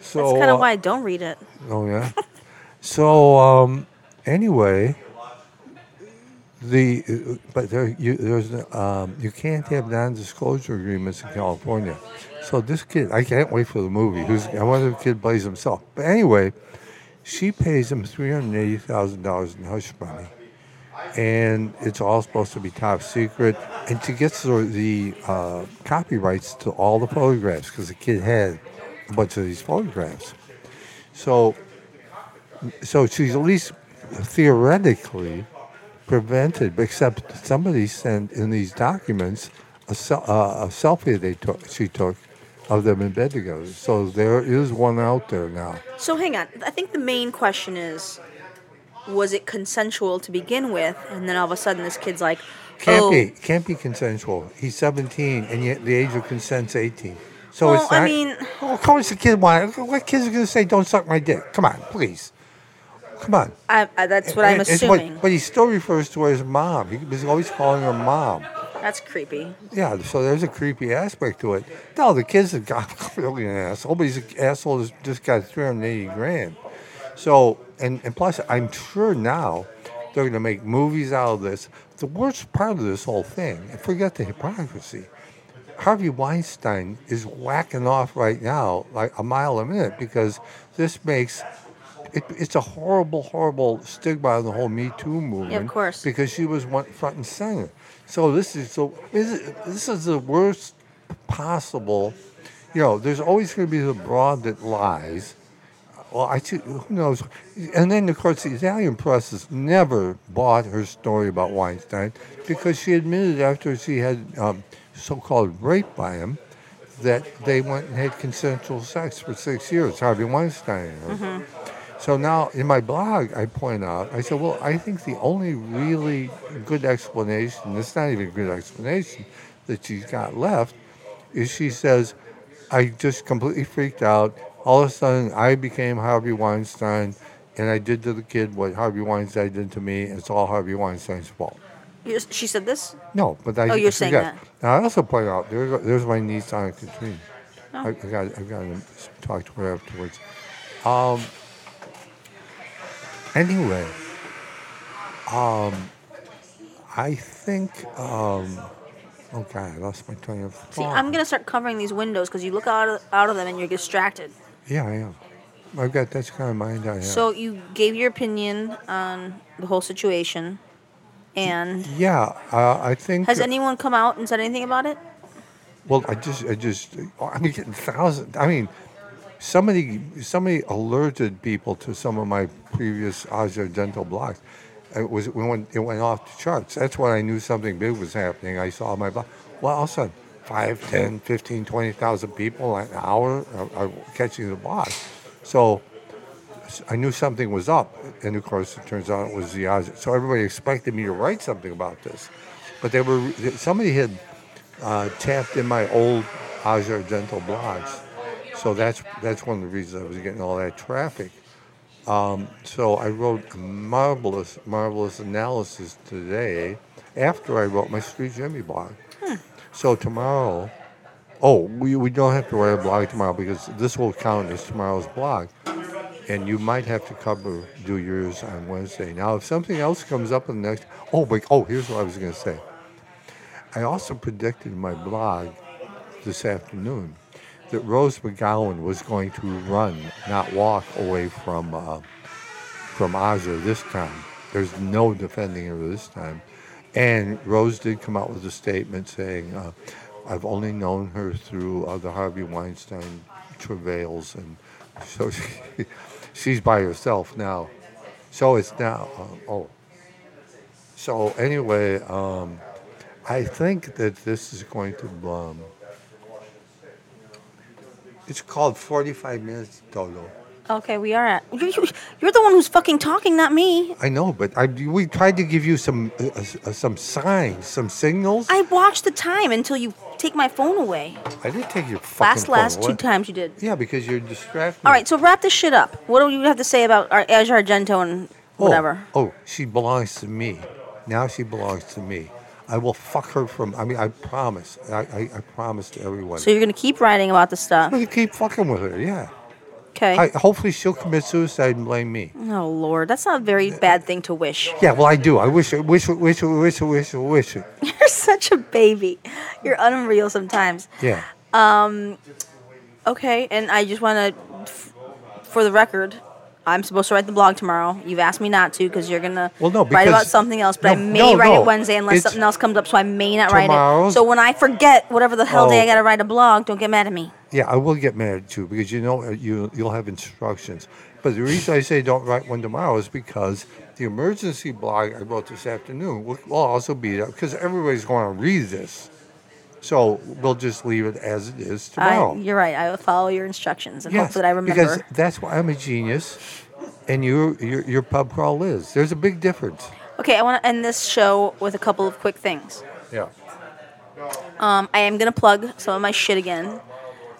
Speaker 3: So,
Speaker 2: That's kind
Speaker 3: uh,
Speaker 2: of why I don't read it.
Speaker 3: Oh yeah. so um, anyway, the but there you there's um, you can't have non-disclosure agreements in California. So this kid, I can't wait for the movie. Who's I wonder if the kid plays himself. But anyway, she pays him three hundred eighty thousand dollars in hush money, and it's all supposed to be top secret. And she gets the, the uh, copyrights to all the photographs because the kid had a bunch of these photographs. So, so she's at least theoretically prevented, except somebody sent in these documents a, uh, a selfie they took, she took of them in bed together. So there is one out there now.
Speaker 2: So hang on. I think the main question is was it consensual to begin with and then all of a sudden this kid's like
Speaker 3: Can't
Speaker 2: oh,
Speaker 3: be can't be consensual. He's 17 and yet the age of consent's 18. So
Speaker 2: Well,
Speaker 3: it's
Speaker 2: I
Speaker 3: not.
Speaker 2: mean-
Speaker 3: oh, of course the kid want. What kids are going to say? Don't suck my dick. Come on, please. Come on.
Speaker 2: I, I, that's what I'm
Speaker 3: And what-
Speaker 2: assuming.
Speaker 3: but he still refers to her as mom. He was always calling her mom.
Speaker 2: That's creepy.
Speaker 3: Yeah, so there's a creepy aspect to it. No, the kid's a really an asshole, but he's an asshole that's just got 380 grand. So, and, and plus, I'm sure now they're going to make movies out of this. The worst part of this whole thing, and forget the hypocrisy, Harvey Weinstein is whacking off right now like a mile a minute because this makes it, it's a horrible, horrible stigma on the whole Me Too movement.
Speaker 2: Of course.
Speaker 3: Because she was one front and center. So this is so this is, this is the worst possible. You know, there's always going to be the broad that lies. Well, I see, who knows? And then, of course, the Italian press has never bought her story about Weinstein because she admitted after she had um, so-called rape by him that they went and had consensual sex for six years, Harvey Weinstein. her. So now in my blog, I point out, I said, well, I think the only really good explanation, it's not even a good explanation, that she's got left is she says, I just completely freaked out. All of a sudden, I became Harvey Weinstein, and I did to the kid what Harvey Weinstein did to me. It's all Harvey Weinstein's fault.
Speaker 2: You- She said this?
Speaker 3: No, but I
Speaker 2: Oh, you're saying that.
Speaker 3: Now, I also point out, there's, there's my niece, Anna Katrine.
Speaker 2: Oh.
Speaker 3: I, I got, I got to talk to her afterwards. Um, anyway, um, I think, um, oh God, I lost my train of thought.
Speaker 2: See, I'm gonna start covering these windows because you look out of, out of them and you're distracted.
Speaker 3: Yeah, I am. I've got that's the kind of mind I have.
Speaker 2: So you gave your opinion on the whole situation, and
Speaker 3: yeah, uh, I think.
Speaker 2: has anyone come out and said anything about it?
Speaker 3: Well, I just, I just, I'm getting thousands. I mean, somebody, somebody alerted people to some of my previous Asia Argento blogs. It was, it went, it went off the charts. That's when I knew something big was happening. I saw my blog. Well, all of a sudden, 5, 10, 15, 20,000 people an hour are, are catching the blog. So I knew something was up. And of course, it turns out it was the Asia. So everybody expected me to write something about this. But they were, somebody had uh, tapped in my old Asia Argento blogs. So that's that's one of the reasons I was getting all that traffic. Um, so I wrote a marvelous, marvelous analysis today after I wrote my Street Jimmy blog. So tomorrow, oh, we, we don't have to write a blog tomorrow because this will count as tomorrow's blog. And you might have to cover, do yours on Wednesday. Now, if something else comes up in the next, oh, oh, here's what I was going to say. I also predicted my blog this afternoon that Rose McGowan was going to run, not walk away from uh, from Asia this time. There's no defending her this time. And Rose did come out with a statement saying, uh, "I've only known her through uh, the Harvey Weinstein travails, and so she, she's by herself now. So it's now. Uh, oh, so anyway." Um, I think that this is going to. Um, it's called 45 minutes, Dodo.
Speaker 2: Okay, we are at. You, you, you're the one who's fucking talking, not me.
Speaker 3: I know, but I, we tried to give you some uh, uh, some signs, some signals.
Speaker 2: I watch the time until you take my phone away.
Speaker 3: I didn't take your fucking
Speaker 2: Last,
Speaker 3: phone
Speaker 2: last two
Speaker 3: away.
Speaker 2: times you did.
Speaker 3: Yeah, because you're distracted.
Speaker 2: All right, so wrap this shit up. What do you have to say about our Asia Argento and
Speaker 3: Oh,
Speaker 2: whatever?
Speaker 3: Oh, she belongs to me. Now she belongs to me. I will fuck her from. I mean, I promise. I, I, I promise to everyone.
Speaker 2: So you're gonna keep writing about the stuff,
Speaker 3: I'm gonna keep fucking with her. Yeah.
Speaker 2: okay?
Speaker 3: I, hopefully she'll commit suicide and blame me.
Speaker 2: oh Lord, that's not a very bad thing to wish.
Speaker 3: Yeah, well, I do. I wish it, wish it, wish it, wish it, wish it, wish it.
Speaker 2: You're such a baby. You're unreal sometimes.
Speaker 3: Yeah. Um.
Speaker 2: Okay, and I just want to, f- for the record, I'm supposed to write the blog tomorrow. You've asked me not to because you're gonna
Speaker 3: Well, no,
Speaker 2: write about something else, but I may
Speaker 3: no,
Speaker 2: write
Speaker 3: no.
Speaker 2: it Wednesday unless
Speaker 3: It's
Speaker 2: something else comes up. So I may not write it. So when I forget whatever the hell day I
Speaker 3: Oh.
Speaker 2: gotta write a blog, don't get mad at me.
Speaker 3: Yeah, I will get mad too because you know uh, you you'll have instructions. But the reason I say don't write one tomorrow is because the emergency blog I wrote this afternoon will, will also be there because everybody's going to read this. So we'll just leave it as it is
Speaker 2: I,
Speaker 3: tomorrow.
Speaker 2: you're right. I will follow your instructions and
Speaker 3: Yes,
Speaker 2: hope that I remember.
Speaker 3: Because that's why I'm a genius, and you, you're, you're pub crawl is. There's a big difference.
Speaker 2: okay, I want to end this show with a couple of quick things.
Speaker 3: Yeah.
Speaker 2: Um, I am going to plug some of my shit again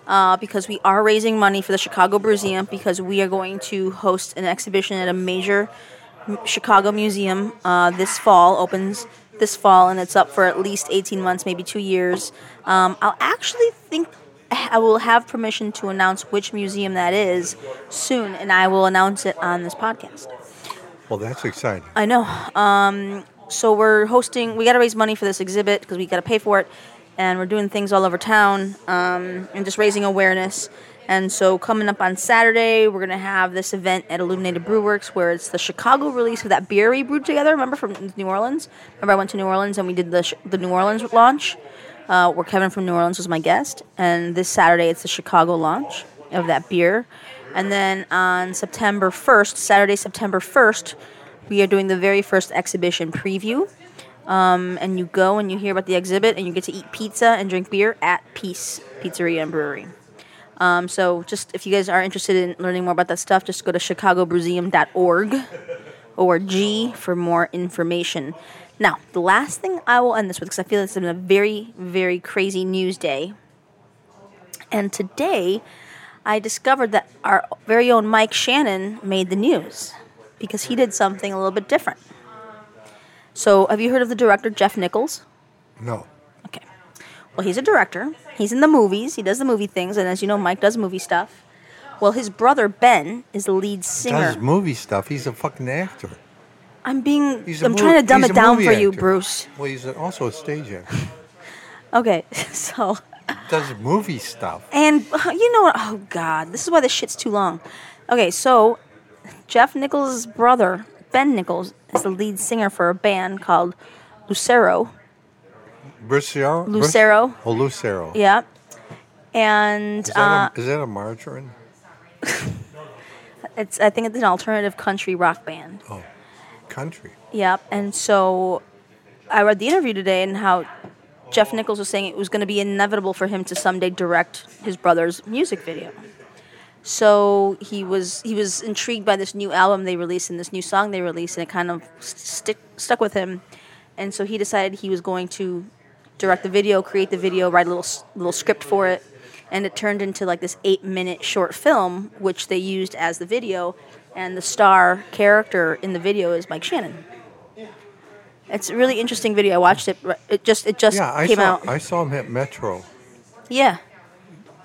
Speaker 2: uh, because we are raising money for the Chicago Museum because we are going to host an exhibition at a major m- Chicago museum uh, this fall. Opens this fall and it's up for at least 18 months, maybe two years. Um, I'll actually think I will have permission to announce which museum that is soon, and I will announce it on this podcast.
Speaker 3: Well, that's exciting.
Speaker 2: I know. Um, so we're hosting. We got to raise money for this exhibit because we got to pay for it, and we're doing things all over town um, and just raising awareness. And so coming up on Saturday, we're gonna have this event at Illuminated Brewworks where it's the Chicago release of that beer we brewed together. Remember from New Orleans? Remember I went to New Orleans and we did the the New Orleans launch, uh, where Kevin from New Orleans was my guest. And this Saturday, it's the Chicago launch of that beer. And then on September 1st, Saturday, September 1st, we are doing the very first exhibition preview. Um, and you go and you hear about the exhibit and you get to eat pizza and drink beer at Piece Pizzeria and Brewery. Um, so just if you guys are interested in learning more about that stuff, just go to chicagomuseum.org or G for more information. Now, the last thing I will end this with, because I feel it's been a very, very crazy news day. And today, I discovered that our very own Mike Shannon made the news because he did something a little bit different. So, have you heard of the director Jeff Nichols?
Speaker 3: No.
Speaker 2: Well, he's a director. He's in the movies. He does the movie things, and as you know, Mike does movie stuff. Well, his brother Ben is the lead singer.
Speaker 3: Does movie stuff. He's a fucking actor.
Speaker 2: I'm being.
Speaker 3: He's a
Speaker 2: I'm
Speaker 3: mo-
Speaker 2: trying to dumb
Speaker 3: he's
Speaker 2: it
Speaker 3: a
Speaker 2: down
Speaker 3: movie
Speaker 2: for you,
Speaker 3: actor.
Speaker 2: Bruce.
Speaker 3: Well, he's also a stage actor.
Speaker 2: Okay, so
Speaker 3: Does movie stuff.
Speaker 2: and uh, you know what? Oh God, this is why this shit's too long. Okay, so Jeff Nichols' brother Ben Nichols is the lead singer for a band called Lucero.
Speaker 3: Lucero?
Speaker 2: Lucero.
Speaker 3: Oh, Lucero.
Speaker 2: Yeah, and
Speaker 3: Is
Speaker 2: uh,
Speaker 3: that, a, is that a margarine?
Speaker 2: it's I think it's an alternative country rock band.
Speaker 3: Oh, country.
Speaker 2: Yep. And so I read the interview today and how Jeff Nichols was saying it was going to be inevitable for him to someday direct his brother's music video. So he was he was intrigued by this new album they released and this new song they released, and it kind of stick stuck with him. And so he decided he was going to direct the video, create the video, write a little little script for it, and it turned into like this eight minute short film, which they used as the video. And the star character in the video is Mike Shannon. It's a really interesting video. I watched it. It just it just
Speaker 3: Yeah, I
Speaker 2: came
Speaker 3: saw.
Speaker 2: out.
Speaker 3: I saw him at Metro.
Speaker 2: yeah,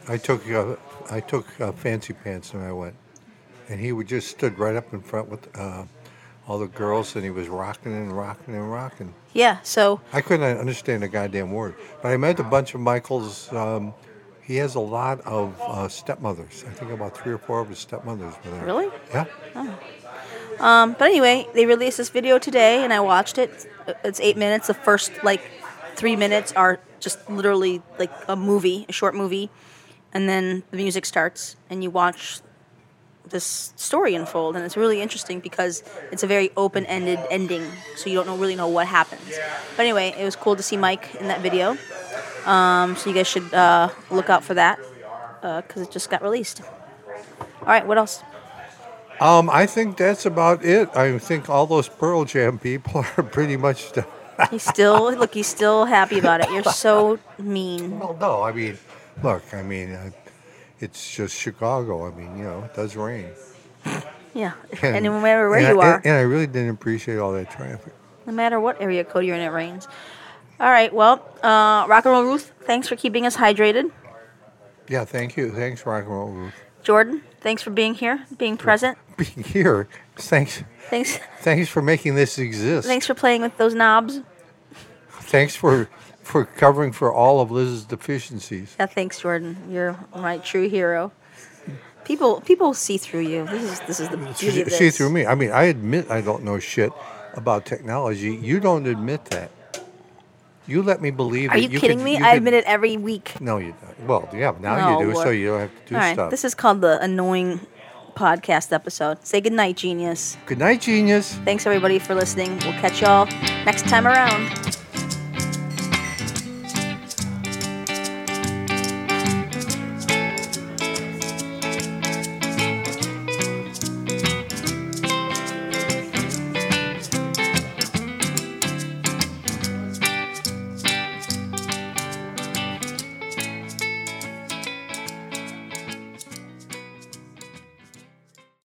Speaker 3: I took uh, I took uh, fancy pants and I went, and he would just stood right up in front with uh, all the girls, and he was rocking and rocking and rocking.
Speaker 2: yeah. So
Speaker 3: I couldn't understand a goddamn word, but I met a bunch of Michael's. Um, he has a lot of uh, stepmothers. I think about three or four of his stepmothers were there.
Speaker 2: Really?
Speaker 3: Yeah.
Speaker 2: Um, but anyway, they released this video today, and I watched it. It's eight minutes. The first like three minutes are just literally like a movie, a short movie, and then the music starts, and you watch this story unfold, and it's really interesting because it's a very open-ended ending, so you don't know, really know what happens. But anyway, it was cool to see Mike in that video. Um, so you guys should uh, look out for that because it just got released. All right, what else?
Speaker 3: Um, I think that's about it. I think all those Pearl Jam people are pretty much. The,
Speaker 2: He's still look. He's still happy about it. You're so mean.
Speaker 3: well, no, I mean, look, I mean, uh, it's just Chicago. I mean, you know, it does rain.
Speaker 2: Yeah, and no matter where you
Speaker 3: I,
Speaker 2: are,
Speaker 3: and, and I really didn't appreciate all that traffic.
Speaker 2: no matter what area code you're in, it rains. All right. Well, uh, rock and roll Ruth, thanks for keeping us hydrated.
Speaker 3: Yeah, thank you. Thanks, Rock and Roll Ruth.
Speaker 2: Jordan, thanks for being here, being present.
Speaker 3: Being here, thanks,
Speaker 2: Thanks,
Speaker 3: thanks for making this exist.
Speaker 2: thanks for playing with those knobs.
Speaker 3: Thanks for for covering for all of Liz's deficiencies.
Speaker 2: Yeah, thanks, Jordan. You're my true hero. People, people see through you. This is this is the beauty of this.
Speaker 3: See through me. I mean, I admit I don't know shit about technology. You don't admit that. You let me believe.
Speaker 2: Are
Speaker 3: that
Speaker 2: you,
Speaker 3: you
Speaker 2: kidding
Speaker 3: could-
Speaker 2: me?
Speaker 3: you
Speaker 2: I
Speaker 3: could-
Speaker 2: admit it every week.
Speaker 3: No, you don't. Well, yeah, now
Speaker 2: No,
Speaker 3: you do, so you don't have to do
Speaker 2: All right,
Speaker 3: stuff.
Speaker 2: this is called the annoying podcast episode. Say goodnight, genius.
Speaker 3: Good night, genius.
Speaker 2: Thanks everybody for listening. We'll catch y'all next time around.